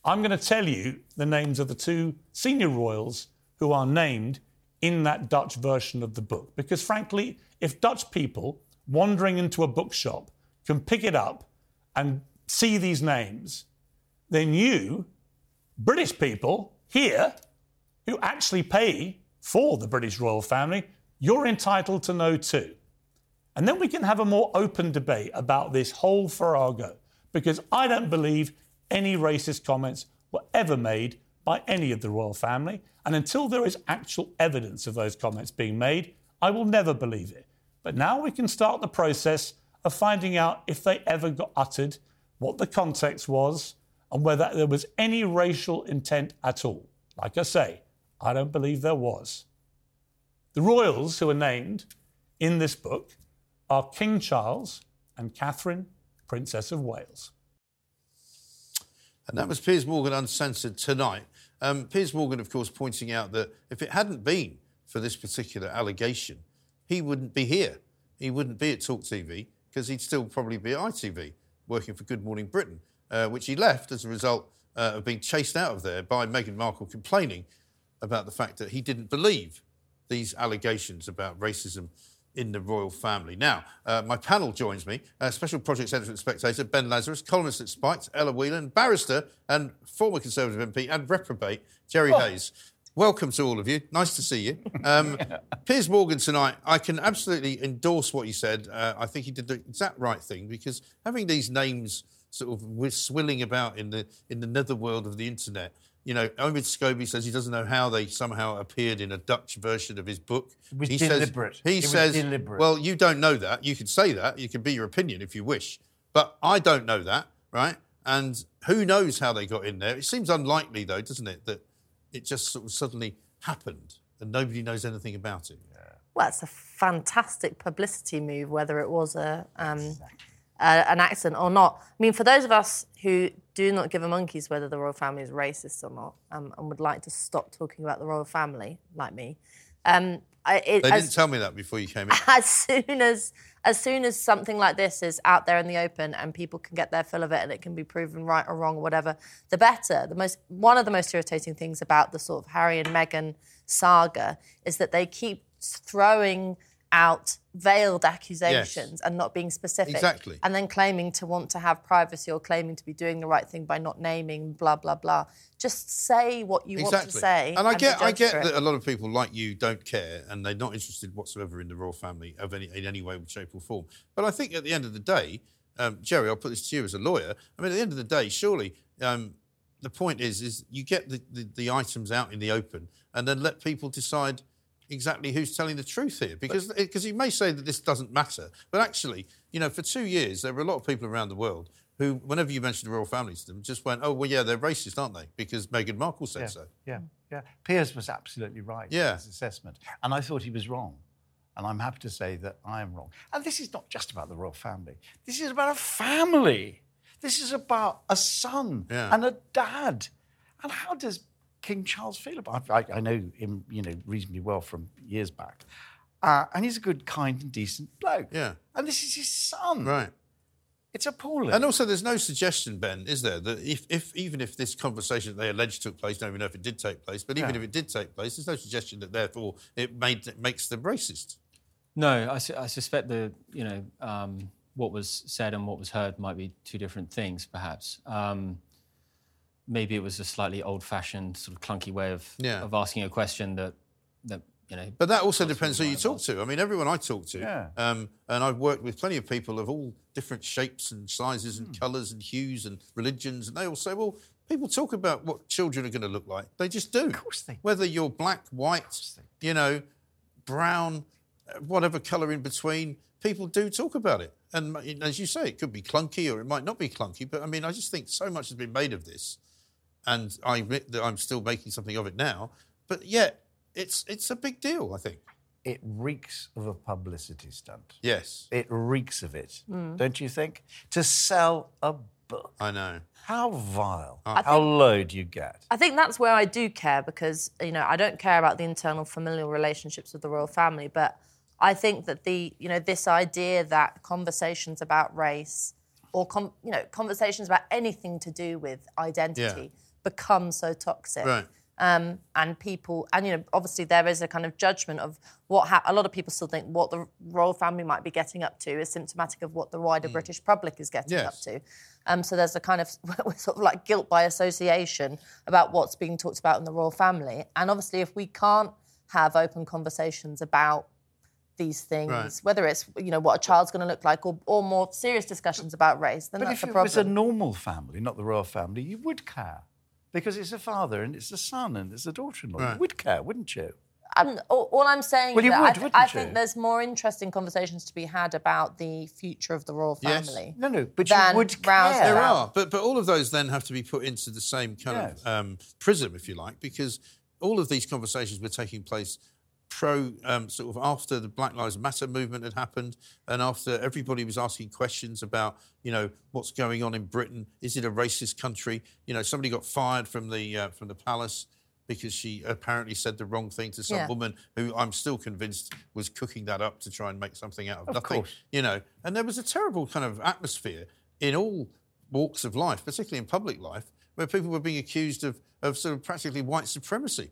I'm going to tell you the names of the two senior royals who are named in that Dutch version of the book. Because frankly, if Dutch people wandering into a bookshop can pick it up and see these names, then you, British people here, who actually pay for the British royal family, you're entitled to know too. And then we can have a more open debate about this whole farrago, because I don't believe any racist comments were ever made by any of the royal family. And until there is actual evidence of those comments being made, I will never believe it. But now we can start the process of finding out if they ever got uttered, what the context was, and whether there was any racial intent at all. Like I say, I don't believe there was. The royals who are named in this book are King Charles and Catherine, Princess of Wales. And that was Piers Morgan Uncensored tonight. Um, Piers Morgan, of course, pointing out that if it hadn't been for this particular allegation, he wouldn't be here. He wouldn't be at Talk TV because he'd still probably be at ITV working for Good Morning Britain, uh, which he left as a result uh, of being chased out of there by Meghan Markle complaining about the fact that he didn't believe these allegations about racism in the royal family. Now, uh, my panel joins me uh, Special Projects Editor at Spectator, Ben Lazarus, columnist at Spiked, Ella Whelan, barrister and former Conservative MP and reprobate, Jerry Oh. Hayes. Welcome to all of you. Nice to see you. [LAUGHS] Um, Piers Morgan tonight, I can absolutely endorse what he said. Uh, I think he did the exact right thing because having these names sort of wi- swilling about in the in the netherworld of the internet. You know, Omid Scobie says he doesn't know how they somehow appeared in a Dutch version of his book. It was he deliberate. Says, he It was says, deliberate. well, you don't know that. You can say that. You can be your opinion if you wish. But I don't know that, right? And who knows how they got in there? It seems unlikely, though, doesn't it, that it just sort of suddenly happened and nobody knows anything about it. Well, it's a fantastic publicity move, whether it was a, um, a an accent or not. I mean, for those of us who do not give a monkeys whether the royal family is racist or not, um, and would like to stop talking about the royal family, like me, um, I, it, They as, didn't tell me that before you came in. [LAUGHS] as soon as as soon as something like this is out there in the open and people can get their fill of it and it can be proven right or wrong or whatever, the better. The most one of the most irritating things about the sort of Harry and Meghan saga is that they keep throwing out veiled accusations and not being specific. Exactly. And then claiming to want to have privacy or claiming to be doing the right thing by not naming blah blah blah. Just say what you want to say. And I be get, I get that a lot of people like you don't care and they're not interested whatsoever in the royal family of any, in any way, shape, or form. But I think at the end of the day, um, Jerry, I'll put this to you as a lawyer. I mean, at the end of the day, surely um, the point is, is you get the, the, the items out in the open and then let people decide exactly who's telling the truth here. Because because you may say that this doesn't matter, but actually, you know, for two years there were a lot of people around the world who, whenever you mentioned the royal family to them, just went, "Oh, well, yeah, they're racist, aren't they?" Because Meghan Markle said Yeah. so. Yeah. Yeah, Piers was absolutely right Yeah. in his assessment. And I thought he was wrong. And I'm happy to say that I am wrong. And this is not just about the royal family, this is about a family. This is about a son Yeah. and a dad. And how does King Charles feel about I, I know him, you know, reasonably well from years back. Uh, and he's a good, kind, and decent bloke. Yeah. And this is his son. Right. It's appalling. And also, there's no suggestion, Ben, is there, that if, if even if this conversation that they allege took place, don't even know if it did take place, but even Yeah. if it did take place, there's no suggestion that therefore it made it makes them racist. No, I, su- I suspect the you know um, what was said and what was heard might be two different things, perhaps. Um, maybe it was a slightly old-fashioned, sort of clunky way of Yeah. of asking a question that that you know. But that also depends who you talk to. I mean, everyone I talk to, Yeah. um, and I've worked with plenty of people of all different shapes and sizes and colours and hues and religions, and they all say, well, people talk about what children are going to look like. They just do. Of course they Whether you're black, white, you know, brown, uh, whatever colour in between, people do talk about it. And as you say, it could be clunky or it might not be clunky, but I mean, I just think so much has been made of this. And I admit that I'm still making something of it now. But yet, it's, it's a big deal, I think. It reeks of a publicity stunt. Yes. It reeks of it, Mm. don't you think? To sell a book. I know. How vile. I How think- low do you get? I think that's where I do care because you know I don't care about the internal familial relationships of the royal family, but I think that the you know this idea that conversations about race or com- you know conversations about anything to do with identity become so toxic. Right. Um, and people, and you know, obviously there is a kind of judgment of what ha- a lot of people still think what the royal family might be getting up to is symptomatic of what the wider British public is getting Yes. up to. Um, so there's a kind of [LAUGHS] sort of like guilt by association about what's being talked about in the royal family. And obviously, if we can't have open conversations about these things, Right. whether it's you know what a child's going to look like, or, or more serious discussions about race, then But that's if a it was a normal family, not the royal family, you would care. Because it's a father and it's a son and it's a daughter-in-law. Right. You would care, wouldn't you? Um, all, all I'm saying Well, is you that would, I, th- wouldn't I you? think there's more interesting conversations to be had about the future of the royal family. Yes. family. No, no, but than you would rouse care. There about- are, but but all of those then have to be put into the same kind of um, prism, if you like, because all of these conversations were taking place pro um, sort of after the Black Lives Matter movement had happened, and after everybody was asking questions about you know what's going on in Britain. Is it a racist country? You know, somebody got fired from the uh, from the palace. Because she apparently said the wrong thing to some Yeah. woman who I'm still convinced was cooking that up to try and make something out of, Of nothing. course. You know, and there was a terrible kind of atmosphere in all walks of life, particularly in public life, where people were being accused of, of sort of practically white supremacy.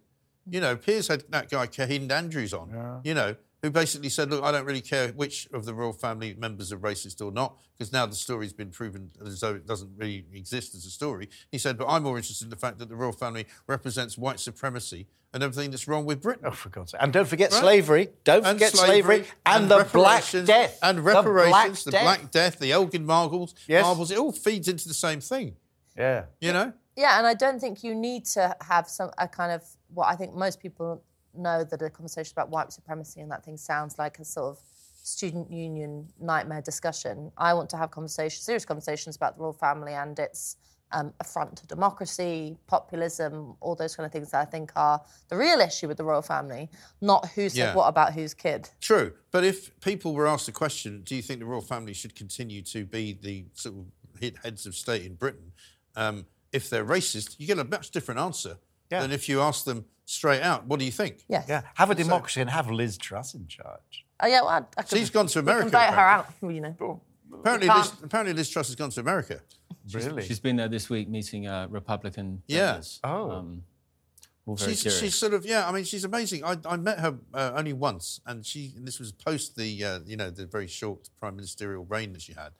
You know, Piers had that guy Kehinde Andrews on, you know, who basically said, look, I don't really care which of the royal family members are racist or not, because now the story's been proven as though it doesn't really exist as a story. He said, but I'm more interested in the fact that the royal family represents white supremacy and everything that's wrong with Britain. Oh, for God's sake. And don't forget Right? slavery. Don't And forget slavery. And, the Black Death. And reparations, the Black Black, Death. Death, the Elgin Marbles, Yes. marbles, it all feeds into the same thing. Yeah. You know? Yeah, and I don't think you need to have some a kind of what I think most people know that a conversation about white supremacy and that thing sounds like a sort of student union nightmare discussion. I want to have conversations, serious conversations about the royal family and its um, affront to democracy, populism, all those kind of things that I think are the real issue with the royal family, not who said Yeah. what about whose kid. True, but if people were asked the question, do you think the royal family should continue to be the sort of head- heads of state in Britain? Um, if they're racist, you get a much different answer Yeah. than if you ask them straight out, "What do you think?" Yes. Yeah. Have a So- democracy and have Liz Truss in charge. Oh yeah, well, I, I could, She's gone to we can America, vote her apparently. out. You know, Apparently, Liz, apparently Liz Truss has gone to America. She's, she's been there this week meeting uh, Republican Yeah. members. Oh. Um, She's, she's sort of yeah. I mean, she's amazing. I, I met her uh, only once, and she and this was post the uh, you know the very short prime ministerial reign that she had,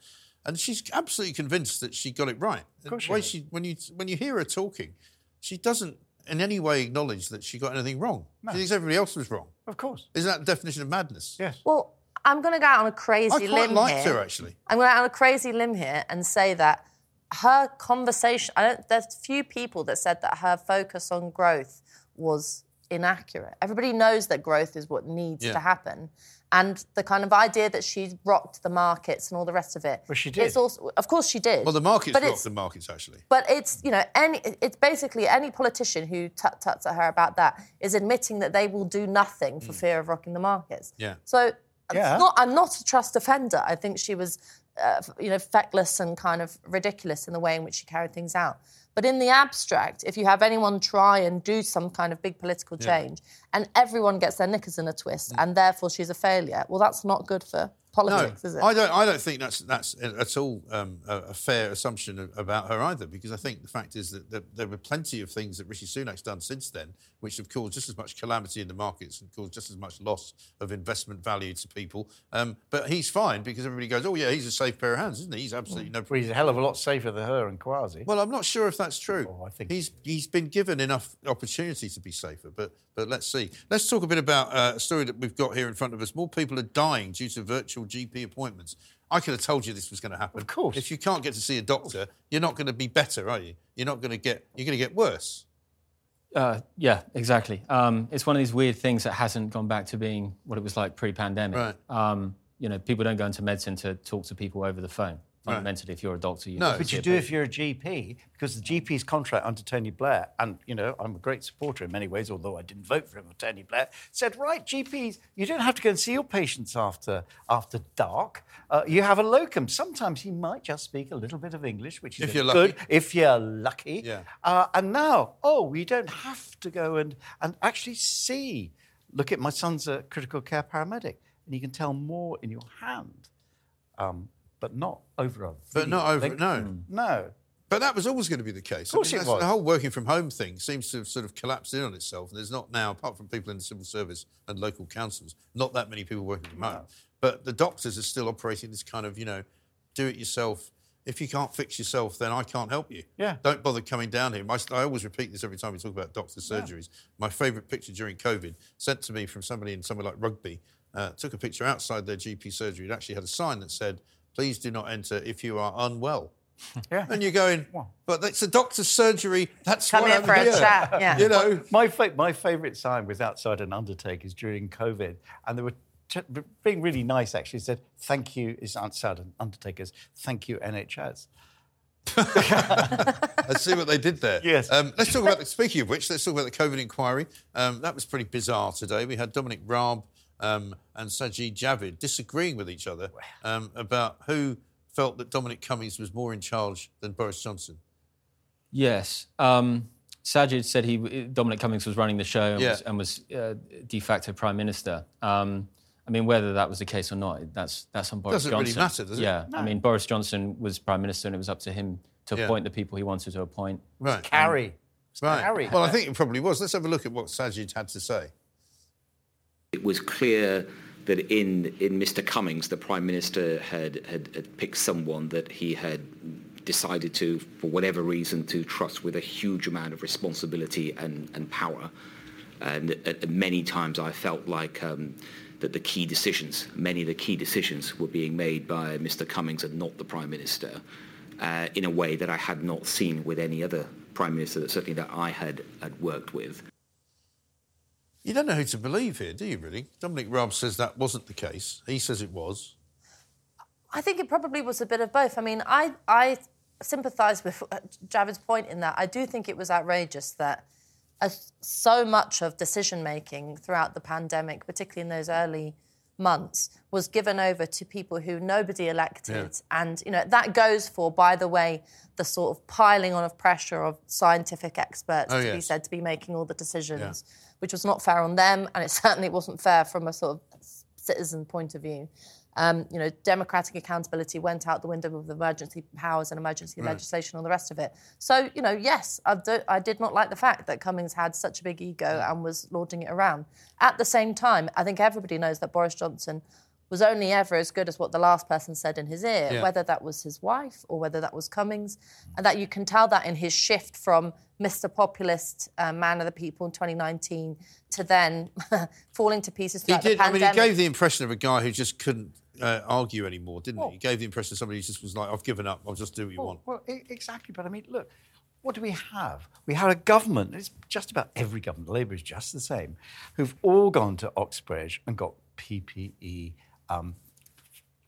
and she's absolutely convinced that she got it right. Of course The she way has. she when you when you hear her talking, she doesn't in any way acknowledge that she got anything wrong. No. She thinks everybody else was wrong. Of course. Isn't that the definition of madness? Yes. Well, I'm going to go out on a crazy I quite limb liked here. her actually. I'm going to go out on a crazy limb here and say that her conversation. I don't. There's few people that said that her focus on growth was inaccurate. Everybody knows that growth is what needs Yeah. to happen, and the kind of idea that she rocked the markets and all the rest of it. Well, she did. It's did. also, of course, she did. Well, the markets but rocked it's, the markets actually. but it's you know any it's basically any politician who tut tuts at her about that is admitting that they will do nothing for fear of rocking the markets. Yeah. So Yeah. not, I'm not a Truss defender. I think she was, uh, you know, feckless and kind of ridiculous in the way in which she carried things out. But in the abstract, if you have anyone try and do some kind of big political Yeah. Change and everyone gets their knickers in a twist and therefore she's a failure, well, that's not good for politics, no, is it? I don't. I don't think that's that's at all um, a, a fair assumption about her either. Because I think the fact is that there, there were plenty of things that Rishi Sunak's done since then, which have caused just as much calamity in the markets and caused just as much loss of investment value to people. Um, but he's fine because everybody goes, "Oh yeah, he's a safe pair of hands, isn't he?" He's absolutely no. Well, he's a hell of a lot safer than her and Kwasi. Well, I'm not sure if that's true. Oh, I think he's he's been given enough opportunity to be safer, but but let's see. Let's talk a bit about uh, a story that we've got here in front of us. More people are dying due to virtual GP appointments. I could have told you this was going to happen. Of course. If you can't get to see a doctor, you're not going to be better, are you? You're not going to get. You're going to get worse. Uh, yeah, exactly. Um, it's one of these weird things that hasn't gone back to being what it was like pre-pandemic. Right. Um, you know, people don't go into medicine to talk to people over the phone. Right. Fundamentally, if you're a doctor, you no. but you do if you're a GP, because the GP's contract under Tony Blair, and you know I'm a great supporter in many ways, although I didn't vote for him or Tony Blair, said right GPs, you don't have to go and see your patients after after dark. Uh, you have a locum. Sometimes he might just speak a little bit of English, which is If you're good lucky. if you're lucky. Yeah. Uh, and now, oh, we don't have to go and and actually see. Look at my son's a critical care paramedic, and you can tell more in your hand. Um, but not over a But not over. link. No. No. But that was always going to be the case. Of course it was. The whole working from home thing seems to have sort of collapsed in on itself. There's not now, apart from people in the civil service and local councils, not that many people working from home. But the doctors are still operating this kind of, you know, do it yourself. If you can't fix yourself, then I can't help you. Yeah. Don't bother coming down here. My, I always repeat this every time we talk about doctor surgeries. My favourite picture during COVID, sent to me from somebody in somewhere like Rugby, uh, took a picture outside their GP surgery. It actually had a sign that said, please do not enter if you are unwell. [LAUGHS] Yeah. And you're going, but it's a doctor's surgery. That's Come what here I'm for a chat, yeah. You know, my fa- my favourite sign was outside an undertaker's during COVID, and they were t- being really nice. Actually, said, "Thank you." Is outside an undertaker's. Thank you, NHS. [LAUGHS] Let's see what they did there. Yes. Um, let's talk about. The, speaking of which, let's talk about the COVID inquiry. Um, that was pretty bizarre today. We had Dominic Raab um, and Sajid Javid disagreeing with each other um, about who felt that Dominic Cummings was more in charge than Boris Johnson. Yes. Um, Sajid said he Dominic Cummings was running the show and Yeah. was, and was uh, de facto prime minister. Um, I mean, whether that was the case or not, that's that's on Boris Doesn't really Johnson. matter, does it? Yeah. No. I mean, Boris Johnson was prime minister, and it was up to him to Yeah. appoint the people he wanted to appoint. Right. Carry. Right. Harry. Well, I think it probably was. Let's have a look at what Sajid had to say. It was clear that in, in Mr. Cummings, the Prime Minister had, had, had picked someone that he had decided to, for whatever reason, to trust with a huge amount of responsibility and, and power. And at, many times I felt like um, that the key decisions, many of the key decisions were being made by Mr. Cummings and not the Prime Minister uh, in a way that I had not seen with any other Prime Minister, that certainly that I had, had worked with. You don't know who to believe here, do you, really? Dominic Raab says that wasn't the case. He says it was. I think it probably was a bit of both. I mean, I I sympathise with uh, Javid's point in that I do think it was outrageous that as so much of decision making throughout the pandemic, particularly in those early months, was given over to people who nobody elected, and you know that goes for, by the way, the sort of piling on of pressure of scientific experts Oh, to be said to be making all the decisions, which was not fair on them, and it [LAUGHS] certainly wasn't fair from a sort of citizen point of view. Um, you know, democratic accountability went out the window with emergency powers and emergency Right. legislation and all the rest of it. So, you know, yes, I, do, I did not like the fact that Cummings had such a big ego and was lauding it around. At the same time, I think everybody knows that Boris Johnson was only ever as good as what the last person said in his ear, Yeah. whether that was his wife or whether that was Cummings. And that you can tell that in his shift from Mr. Populist, uh, man of the people in 2019 to then [LAUGHS] falling to pieces He did. the I mean, he gave the impression of a guy who just couldn't uh, argue anymore, didn't he? He gave the impression of somebody who just was like, "I've given up. I'll just do what you want." Well, exactly. But I mean, look, what do we have? We had a government, it's just about every government, Labour is just the same, who've all gone to Oxbridge and got PPE um,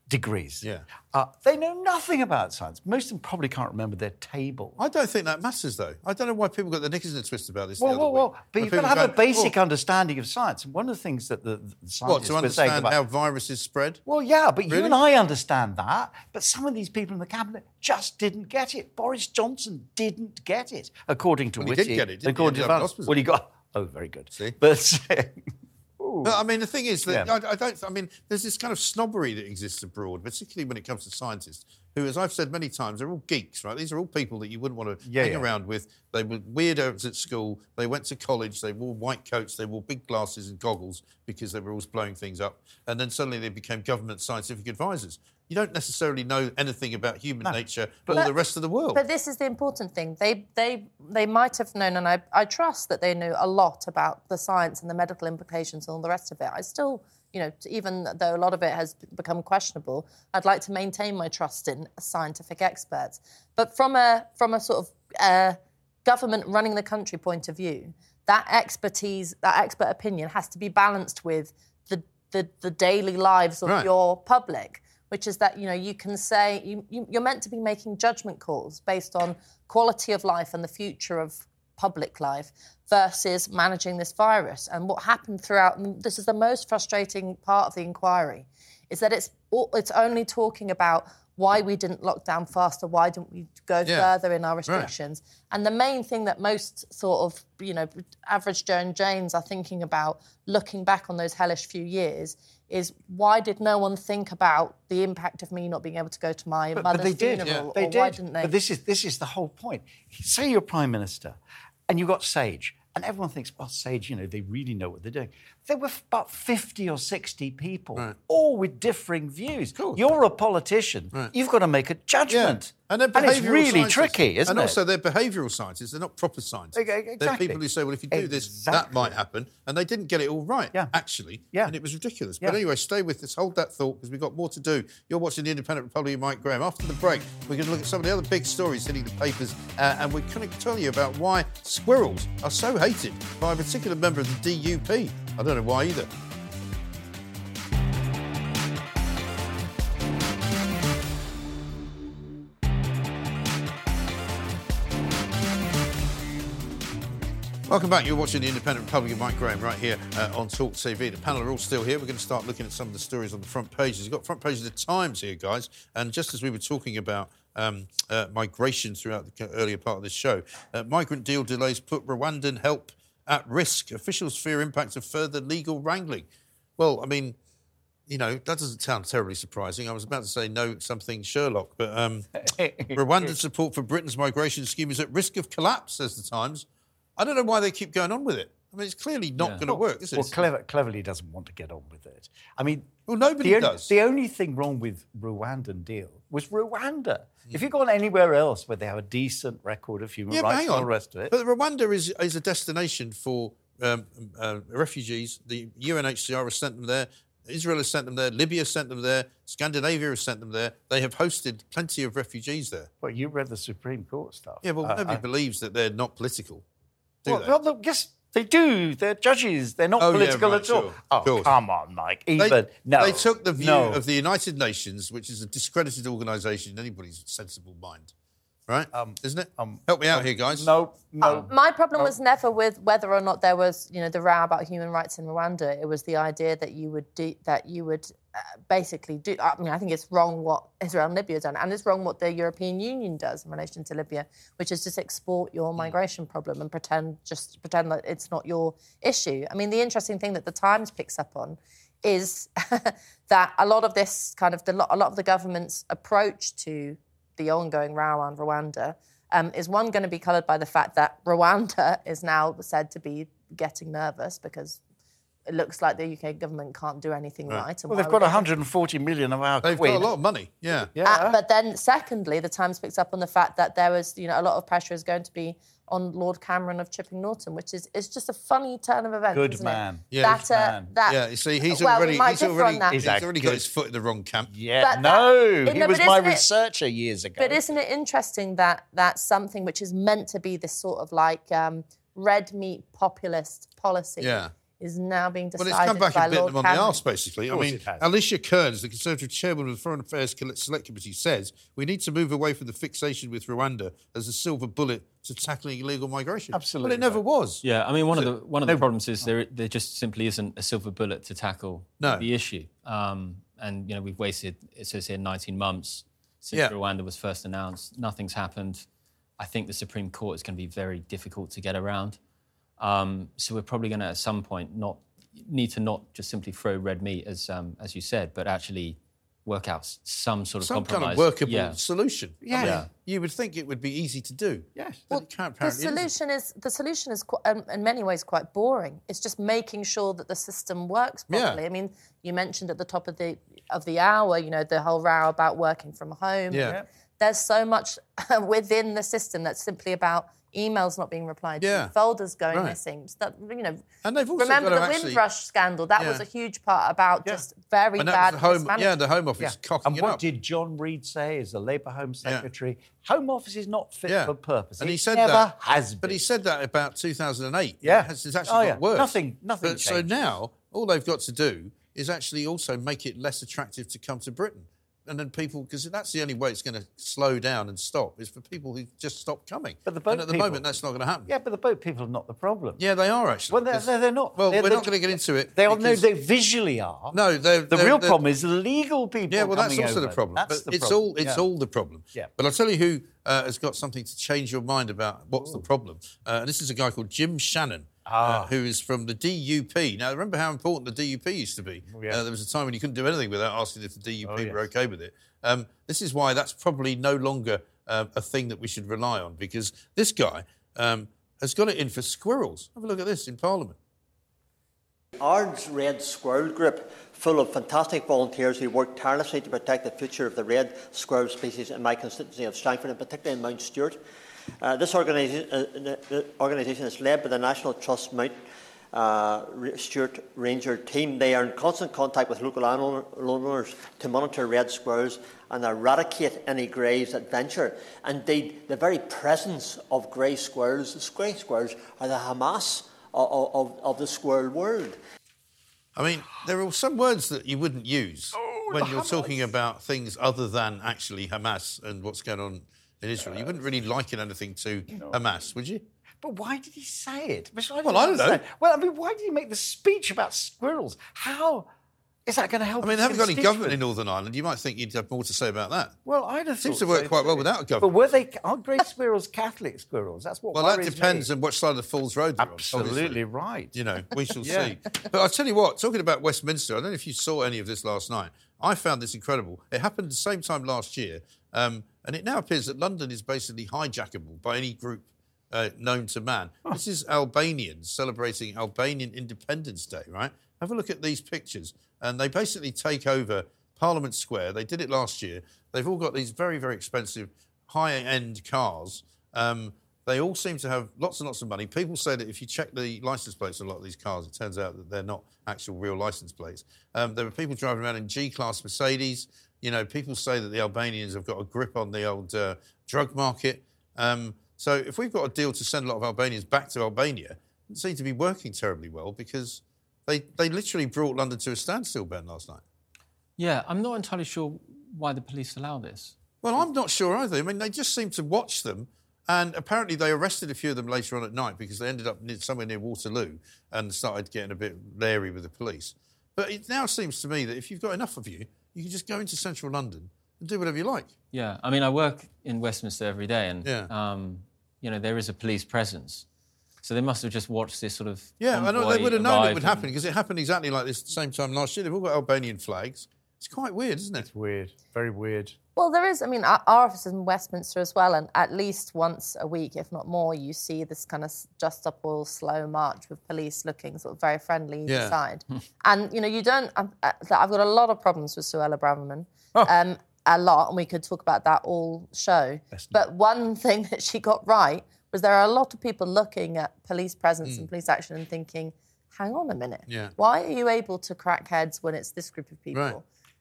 degrees. Yeah. Uh, they know nothing about science. Most of them probably can't remember their table. I don't think that matters, though. I don't know why people got their knickers in a twist about this. Well, well, well, but you've got to have a basic "Oh, understanding of science. And one of the things that the, the What scientists to were saying understand about how viruses spread? Well, yeah, but Really? you and I understand that. But some of these people in the cabinet just didn't get it. Boris Johnson didn't get it, according to Well, he Whitty. did get it, didn't according He to ended up in Vallance. Well, he got. Oh, very good. See? But [LAUGHS] But I mean, the thing is that Yeah. I, I don't. I mean, there's this kind of snobbery that exists abroad, particularly when it comes to scientists, who, as I've said many times, are all geeks, right? These are all people that you wouldn't want to Yeah, hang yeah. around with. They were weirdos at school. They went to college. They wore white coats. They wore big glasses and goggles because they were always blowing things up. And then suddenly they became government scientific advisors. You don't necessarily know anything about human nature or But- the rest of the world. But this is the important thing. They they they might have known, and I, I trust that they knew a lot about the science and the medical implications and all the rest of it. I still, you know, even though a lot of it has become questionable, I'd like to maintain my trust in scientific experts. But from a from a sort of uh, government running the country point of view, that expertise, that expert opinion, has to be balanced with the the, the daily lives of Right. your public which is that you know you can say you, you, you're meant to be making judgment calls based on quality of life and the future of public life versus managing this virus and what happened throughout and this is the most frustrating part of the inquiry is that it's it's only talking about why we didn't lock down faster why didn't we go Yeah. further in our Right. restrictions and the main thing that most sort of you know average joe and janes are thinking about looking back on those hellish few years is why did no one think about the impact of me not being able to go to my But, mother's but they did. funeral They or did. why didn't they But this is this is the whole point. Say you're prime minister, and you've got Sage, and everyone thinks, well, Sage, you know, they really know what they're doing. There were about fifty or sixty people, all with differing views. You're a politician. You've got to make a judgment. And, they're And it's really scientists. tricky, isn't and it? also, they're behavioural scientists. They're not proper scientists. Okay, They're people who say, well, if you do this, that might happen. And they didn't get it all right, actually. Yeah. And it was ridiculous. Yeah. But anyway, stay with us. Hold that thought because we've got more to do. You're watching The Independent Republic Mike Graham. After the break, we're going to look at some of the other big stories hitting the papers. Uh, and we're going to tell you about why squirrels are so hated by a particular member of the DUP. I don't know why either. Welcome back. You're watching the Independent Republic of Mike Graham right here uh, on Talk TV. The panel are all still here. We're going to start looking at some of the stories on the front pages. We've got front pages of the Times here, guys. And just as we were talking about um, uh, migration throughout the earlier part of this show, uh, migrant deal delays put Rwandan help at risk. Officials fear impacts of further legal wrangling. Well, I mean, you know, that doesn't sound terribly surprising. I was about to say no, something Sherlock, but um, [LAUGHS] Rwandan support for Britain's migration scheme is at risk of collapse, says the Times. I don't know why they keep going on with it. I mean, it's clearly not going to work, is it? Well, clever, Cleverly doesn't want to get on with it. I mean, well, nobody the only, does. The only thing wrong with Rwandan deal was Rwanda. Hmm. If you've gone anywhere else where they have a decent record of human yeah, rights hang and on. the rest of it, But Rwanda is, is a destination for um, uh, refugees. The UNHCR has sent them there. Israel has sent them there. Libya has sent them there. Scandinavia has sent them there. They have hosted plenty of refugees there. well, you read the Supreme Court stuff. Yeah, well, Uh, nobody I- believes that they're not political, do well, they? well, look, yes, they do. They're judges. They're not Oh, yeah, political right, at all. sure, Oh, come on, Mike. They- Even no. They took the view no. of the United Nations, which is a discredited organisation in anybody's sensible mind, right? Isn't it? Help me out here, guys. No, Uh, my problem was never with whether or not there was, you know, the row about human rights in Rwanda. It was the idea that you would do that you would uh, basically do. I mean, I think it's wrong what Israel and Libya have done, and it's wrong what the European Union does in relation to Libya, which is just export your migration problem and pretend just pretend that it's not your issue. I mean, the interesting thing that the Times picks up on is [LAUGHS] that a lot of this kind of the, a lot of the government's approach to the ongoing row around Rwanda um, is one going to be coloured by the fact that Rwanda is now said to be getting nervous because it looks like the UK government can't do anything right. and Well, they've got they- 140 million of our They've quid. got a lot of money. Yeah. Yeah. Uh, but then, secondly, the Times picks up on the fact that there was, you know, a lot of pressure is going to be on Lord Cameron of Chipping Norton, which is is just a funny turn of events. Good isn't man. It? Yeah, that, good uh, man. that, yeah, you see, he's well, already, he's already, that. he's He's already got his foot in the wrong camp. Yeah, But no, No, he but was my isn't it- researcher years ago. But isn't it interesting that that's something which is meant to be this sort of like um, red meat populist policy Yeah. Is now being decided Well, decided it's come back by and bitten Lord them on the arse, basically. I mean. Alicia Kearns, the Conservative chairman of the Foreign Affairs Select Committee, says we need to move away from the fixation with Rwanda as a silver bullet to tackling illegal migration. Absolutely but it never was. Yeah, I mean, one of the one of the problems is there there just simply isn't a silver bullet to tackle No. the issue. Um, and you know, we've wasted it says here 19 months since Yeah. Rwanda was first announced. Nothing's happened. I think the Supreme Court is going to be very difficult to get around. Um, so we're probably going to at some point not need to not just simply throw red meat as um, as you said, but actually work out some sort of Some compromise. kind of workable Yeah. solution. I Yeah. mean, Yeah. You would think it would be easy to do. Yes. But it can't The apparently isn't. solution is the solution is qu- um, in many ways quite boring. It's just making sure that the system works Yeah. properly. I mean, you mentioned at the top of the of the hour, you know, the whole row about working from home. Yeah. Yeah. There's so much [LAUGHS] within the system that's simply about emails not being replied Yeah. to, folders going Right. missing. That you know, And they've also remember the actually- Windrush scandal? That was a huge part about just very And bad the home, yeah, the Home Office Yeah. cocking And it what up. did John Reid say as the Labour Home Secretary? Home Office is not fit Yeah. for purpose. And It he said never that, has been. but he said that about 2008. Yeah. it's actually Oh, got yeah. worse. Nothing- nothing But, so now all they've got to do is actually also make it less attractive to come to Britain, and then people because that's the only way it's going to slow down and stop is for people who just stop coming. But the boat and at the people- moment that's not going to happen. yeah, but the boat people are not the problem. Yeah, they are actually. Well, they're, they're, they're not. Well, They're we're not going to get into it. They are, no, they visually are. No, they're, The real problem is legal people. Yeah, well, that's also the problem. That's but the it's problem. all it's Yeah. all the problem. Yeah. But I'll tell you who uh, has got something to change your mind about what's the problem. Uh, and this is a guy called Jim Shannon. Ah. Uh, who is from the DUP? Now, remember how important the DUP used to be? Yeah. Uh, there was a time when you couldn't do anything without asking if the DUP Oh, yes. were okay with it. Um, this is why that's probably no longer uh, a thing that we should rely on because this guy um, has got it in for squirrels. Have a look at this in Parliament. Ards Red Squirrel Group, full of fantastic volunteers who work tirelessly to protect the future of the red squirrel species in my constituency of Strangford, and particularly in Mount Stewart. Uh, this organisation, uh, uh, organisation is led by the National Trust Mount uh, Stewart Ranger team. They are in constant contact with local landowners to monitor red squirrels and eradicate any greys that venture. Indeed, the very presence of grey squirrels, grey squirrels are the Hamas of, of, of the squirrel world. I mean, there are some words that you wouldn't use when you're talking about things other than actually Hamas and what's going on in Israel. You wouldn't really liken anything to Hamas, would you? But why did he say it? Which I Well, I don't know. Well, I mean, why did he make the speech about squirrels? How is that going to help? I mean, they haven't got any government in? Northern Ireland. You might think you'd have more to say about that. Well, I'd have Seems to work so, quite well without a government. But were they? Aren't grey squirrels Catholic squirrels? That's what. Well, that depends me. on which side of the Falls Road Absolutely on. right. You know, we shall [LAUGHS] Yeah. see. But I'll tell you what, talking about Westminster, I don't know if you saw any of this last night. I found this incredible. It happened the same time last year, um, and it now appears that London is basically hijackable by any group uh, known to man. This is Albanians celebrating Albanian Independence Day, right? Have a look at these pictures, and they basically take over Parliament Square. They did it last year. They've all got these very, very expensive, high-end cars. Um, they all seem to have lots and lots of money. People say that if you check the license plates on a lot of these cars, it turns out that they're not actual real license plates. Um, there are people driving around in G-class Mercedes. You know, people say that the Albanians have got a grip on the old uh, drug market. Um, so if we've got a deal to send a lot of Albanians back to Albania, it doesn't seem to be working terribly well because they, they literally brought London to a standstill, Ben, last night. Yeah, I'm not entirely sure why the police allow this. Well, I'm not sure either. I mean, they just seem to watch them, and apparently they arrested a few of them later on at night because they ended up somewhere near Waterloo and started getting a bit leery with the police. But it now seems to me that if you've got enough of you, you can just go into central London and do whatever you like. Yeah, I mean, I work in Westminster every day, and Yeah. um, you know there is a police presence. So they must have just watched this sort of Yeah, I know they would have known it would happen because it happened exactly like this at the same time last year. They've all got Albanian flags. It's quite weird, isn't it? It's weird, very weird. Well, there is. I mean, our, our office is in Westminster as well, and at least once a week, if not more, you see this kind of just up all slow march with police looking sort of very friendly either Yeah. side. [LAUGHS] and you know, you don't. I'm, uh, I've got a lot of problems with Suella Braverman. Um, a lot, and we could talk about that all show. But one [LAUGHS] thing that she got right was there are a lot of people looking at police presence and police action and thinking, hang on a minute. Yeah. Why are you able to crack heads when it's this group of people? Right.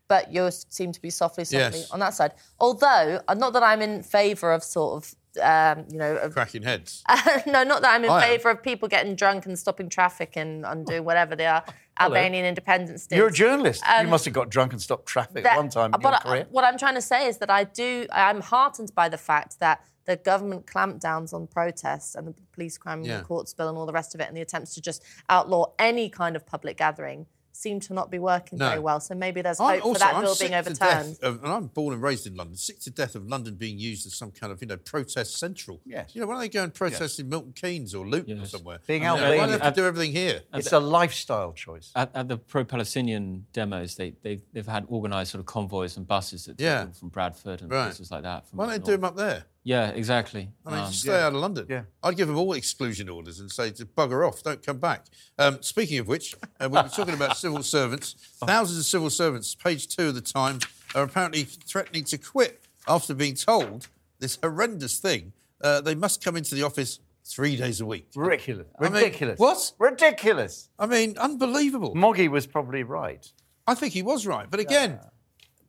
But you seem to be softly, softly Yes. on that side. Although, uh, not that I'm in favour of sort of, um, you know, of, Cracking heads. [LAUGHS] no, not that I'm in favour of people getting drunk and stopping traffic and, and doing whatever they are. [LAUGHS] Hello. Albanian independence days. You're a journalist. Um, you must have got drunk and stopped traffic that- at one time in but your I- what I'm trying to say is that I do. I'm heartened by the fact that the government clampdowns on protests and the police crime and the courts bill and all the rest of it, and the attempts to just outlaw any kind of public gathering seem to not be working No. very well. So maybe there's I'm hope for that I'm bill being overturned. of- and I'm born and raised in London. Sick to death of London being used as some kind of, you know, protest central. Yes. You know, why don't they go and protest in Milton Keynes or Luton or somewhere? Being out, mean, Why do they have to do everything here? It's a lifestyle choice. At, at the pro-Palestinian demos, they, they've, they've had organised sort of convoys and buses that take Yeah. them from Bradford and Right. places like that. From Why don't up they do them up there? Yeah, exactly. I mean, Um, just stay out of London. Yeah. I'd give them all exclusion orders and say to bugger off, don't come back. Um, speaking of which, uh, we were talking about civil servants. [LAUGHS] Thousands of civil servants, page two of the Times, are apparently threatening to quit after being told this horrendous thing. Uh, they must come into the office three days a week. Ridiculous. I mean, Ridiculous. what? Ridiculous. I mean, unbelievable. Moggy was probably right. I think he was right. But again,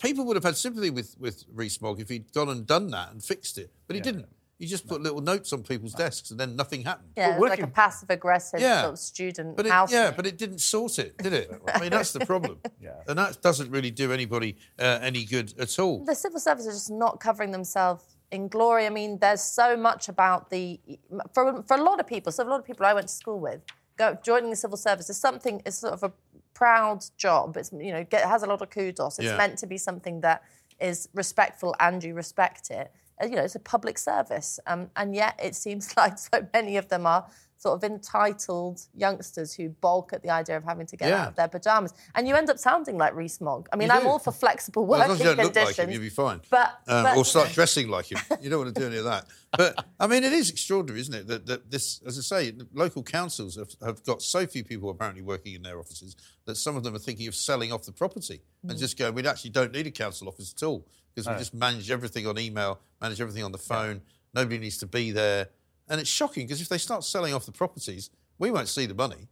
people would have had sympathy with, with Rees Mogg if he'd gone and done that and fixed it. But he didn't. He just put little notes on people's desks and then nothing happened. Yeah, it's like a passive aggressive Yeah. sort of student But it, house. yeah, but it didn't sort it, did it? [LAUGHS] I mean, that's the problem. [LAUGHS] yeah. And that doesn't really do anybody uh, any good at all. the civil service is just not covering themselves in glory. I mean, there's so much about the for for a lot of people. So a lot of people I went to school with, go, joining the civil service is something. is sort of a proud job. It's you know get, has a lot of kudos. It's Yeah. meant to be something that is respectful and you respect it. Uh, You know, it's a public service, um, and yet it seems [LAUGHS] like so many of them are sort of entitled youngsters who balk at the idea of having to get Yeah. out of their pajamas. And you end up sounding like Rees Mogg. I mean, You I'm do. all for flexible Well, as working long as you don't look conditions. like him, you'll be fine. But, Um, but or start [LAUGHS] dressing like him. You don't want to do any of that. But I mean, it is extraordinary, isn't it? That, that this, as I say, local councils have, have got so few people apparently working in their offices that some of them are thinking of selling off the property and Mm. just going, we actually don't need a council office at all because we just manage everything on email, manage everything on the phone. Nobody needs to be there. And it's shocking because if they start selling off the properties, we won't see the money.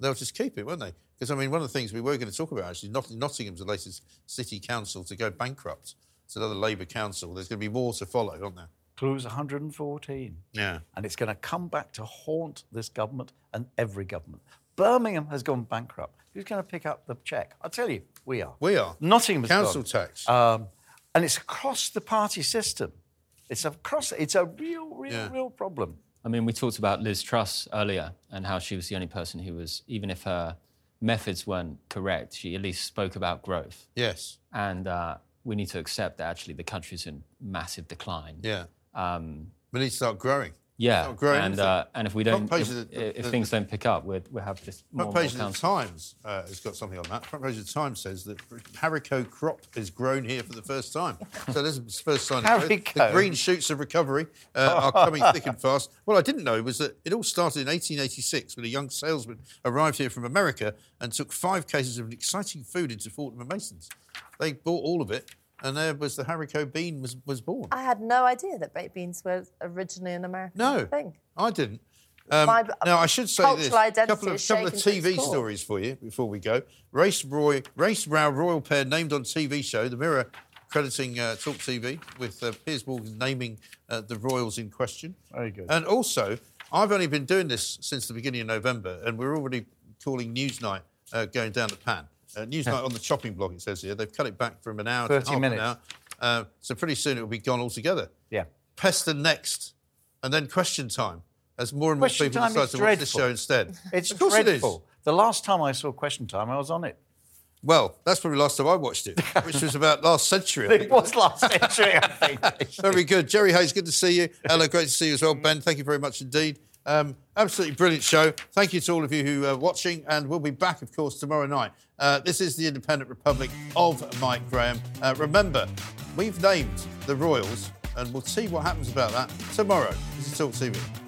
They'll just keep it, won't they? Because I mean, one of the things we were going to talk about actually, Not- Nottingham's the latest city council to go bankrupt. It's another Labour council. There's going to be more to follow, aren't there? Clue's 114. Yeah. And it's going to come back to haunt this government and every government. Birmingham has gone bankrupt. Who's going to pick up the cheque? I tell you, we are. We are. Nottingham has Council gone. tax. Um, and it's across the party system. It's across. It's a real, real, Yeah. real problem. I mean, we talked about Liz Truss earlier and how she was the only person who was, even if her methods weren't correct, she at least spoke about growth. Yes. And uh, we need to accept that actually the country's in massive decline. Yeah. Um, we need to start growing. Yeah. Growing and, uh, and if we don't, if, the- if the- things don't pick up, we'll, we'll have just more Front page more of the. Times uh, has got something on that. Front page of the Times says that haricot crop is grown here for the first time. [LAUGHS] So this is the first sign of growth. The green shoots of recovery uh, are coming thick and fast. What I didn't know was that it all started in 1886 when a young salesman arrived here from America and took five cases of an exciting food into Fortnum and Masons. They bought all of it, and there was the haricot bean was, was born. I had no idea that baked beans were originally an American No, thing. I didn't. Um, My- now I should say this: cultural identity couple of, couple of shaken to its TV stories for you before we go. Race Roy, race row royal pair named on TV show. The Mirror crediting uh, Talk TV with uh, Piers Morgan naming uh, the royals in question. Very good. And also, I've only been doing this since the beginning of November, and we're already calling Newsnight uh, going down the pan. Uh, Newsnight on the chopping block, it says here. They've cut it back from an hour to half minutes. an hour. Uh, so pretty soon it will be gone altogether. Yeah. Pester next, and then question time, as more and more Question people decide to watch this dreadful. show instead. It's of course dreadful. it is. The last time I saw Question Time, I was on it. Well, that's probably the last time I watched it, which was about last century. I [LAUGHS] It was last century, I think. [LAUGHS] Very good. Jerry Hayes, good to see you. Ella, great to see you as well. Ben, thank you very much indeed. Um, absolutely brilliant show. Thank you to all of you who are watching, and we'll be back, of course, tomorrow night. Uh, this is the Independent Republic of Mike Graham. Uh, remember, we've named the Royals, and we'll see what happens about that tomorrow. This is Talk TV.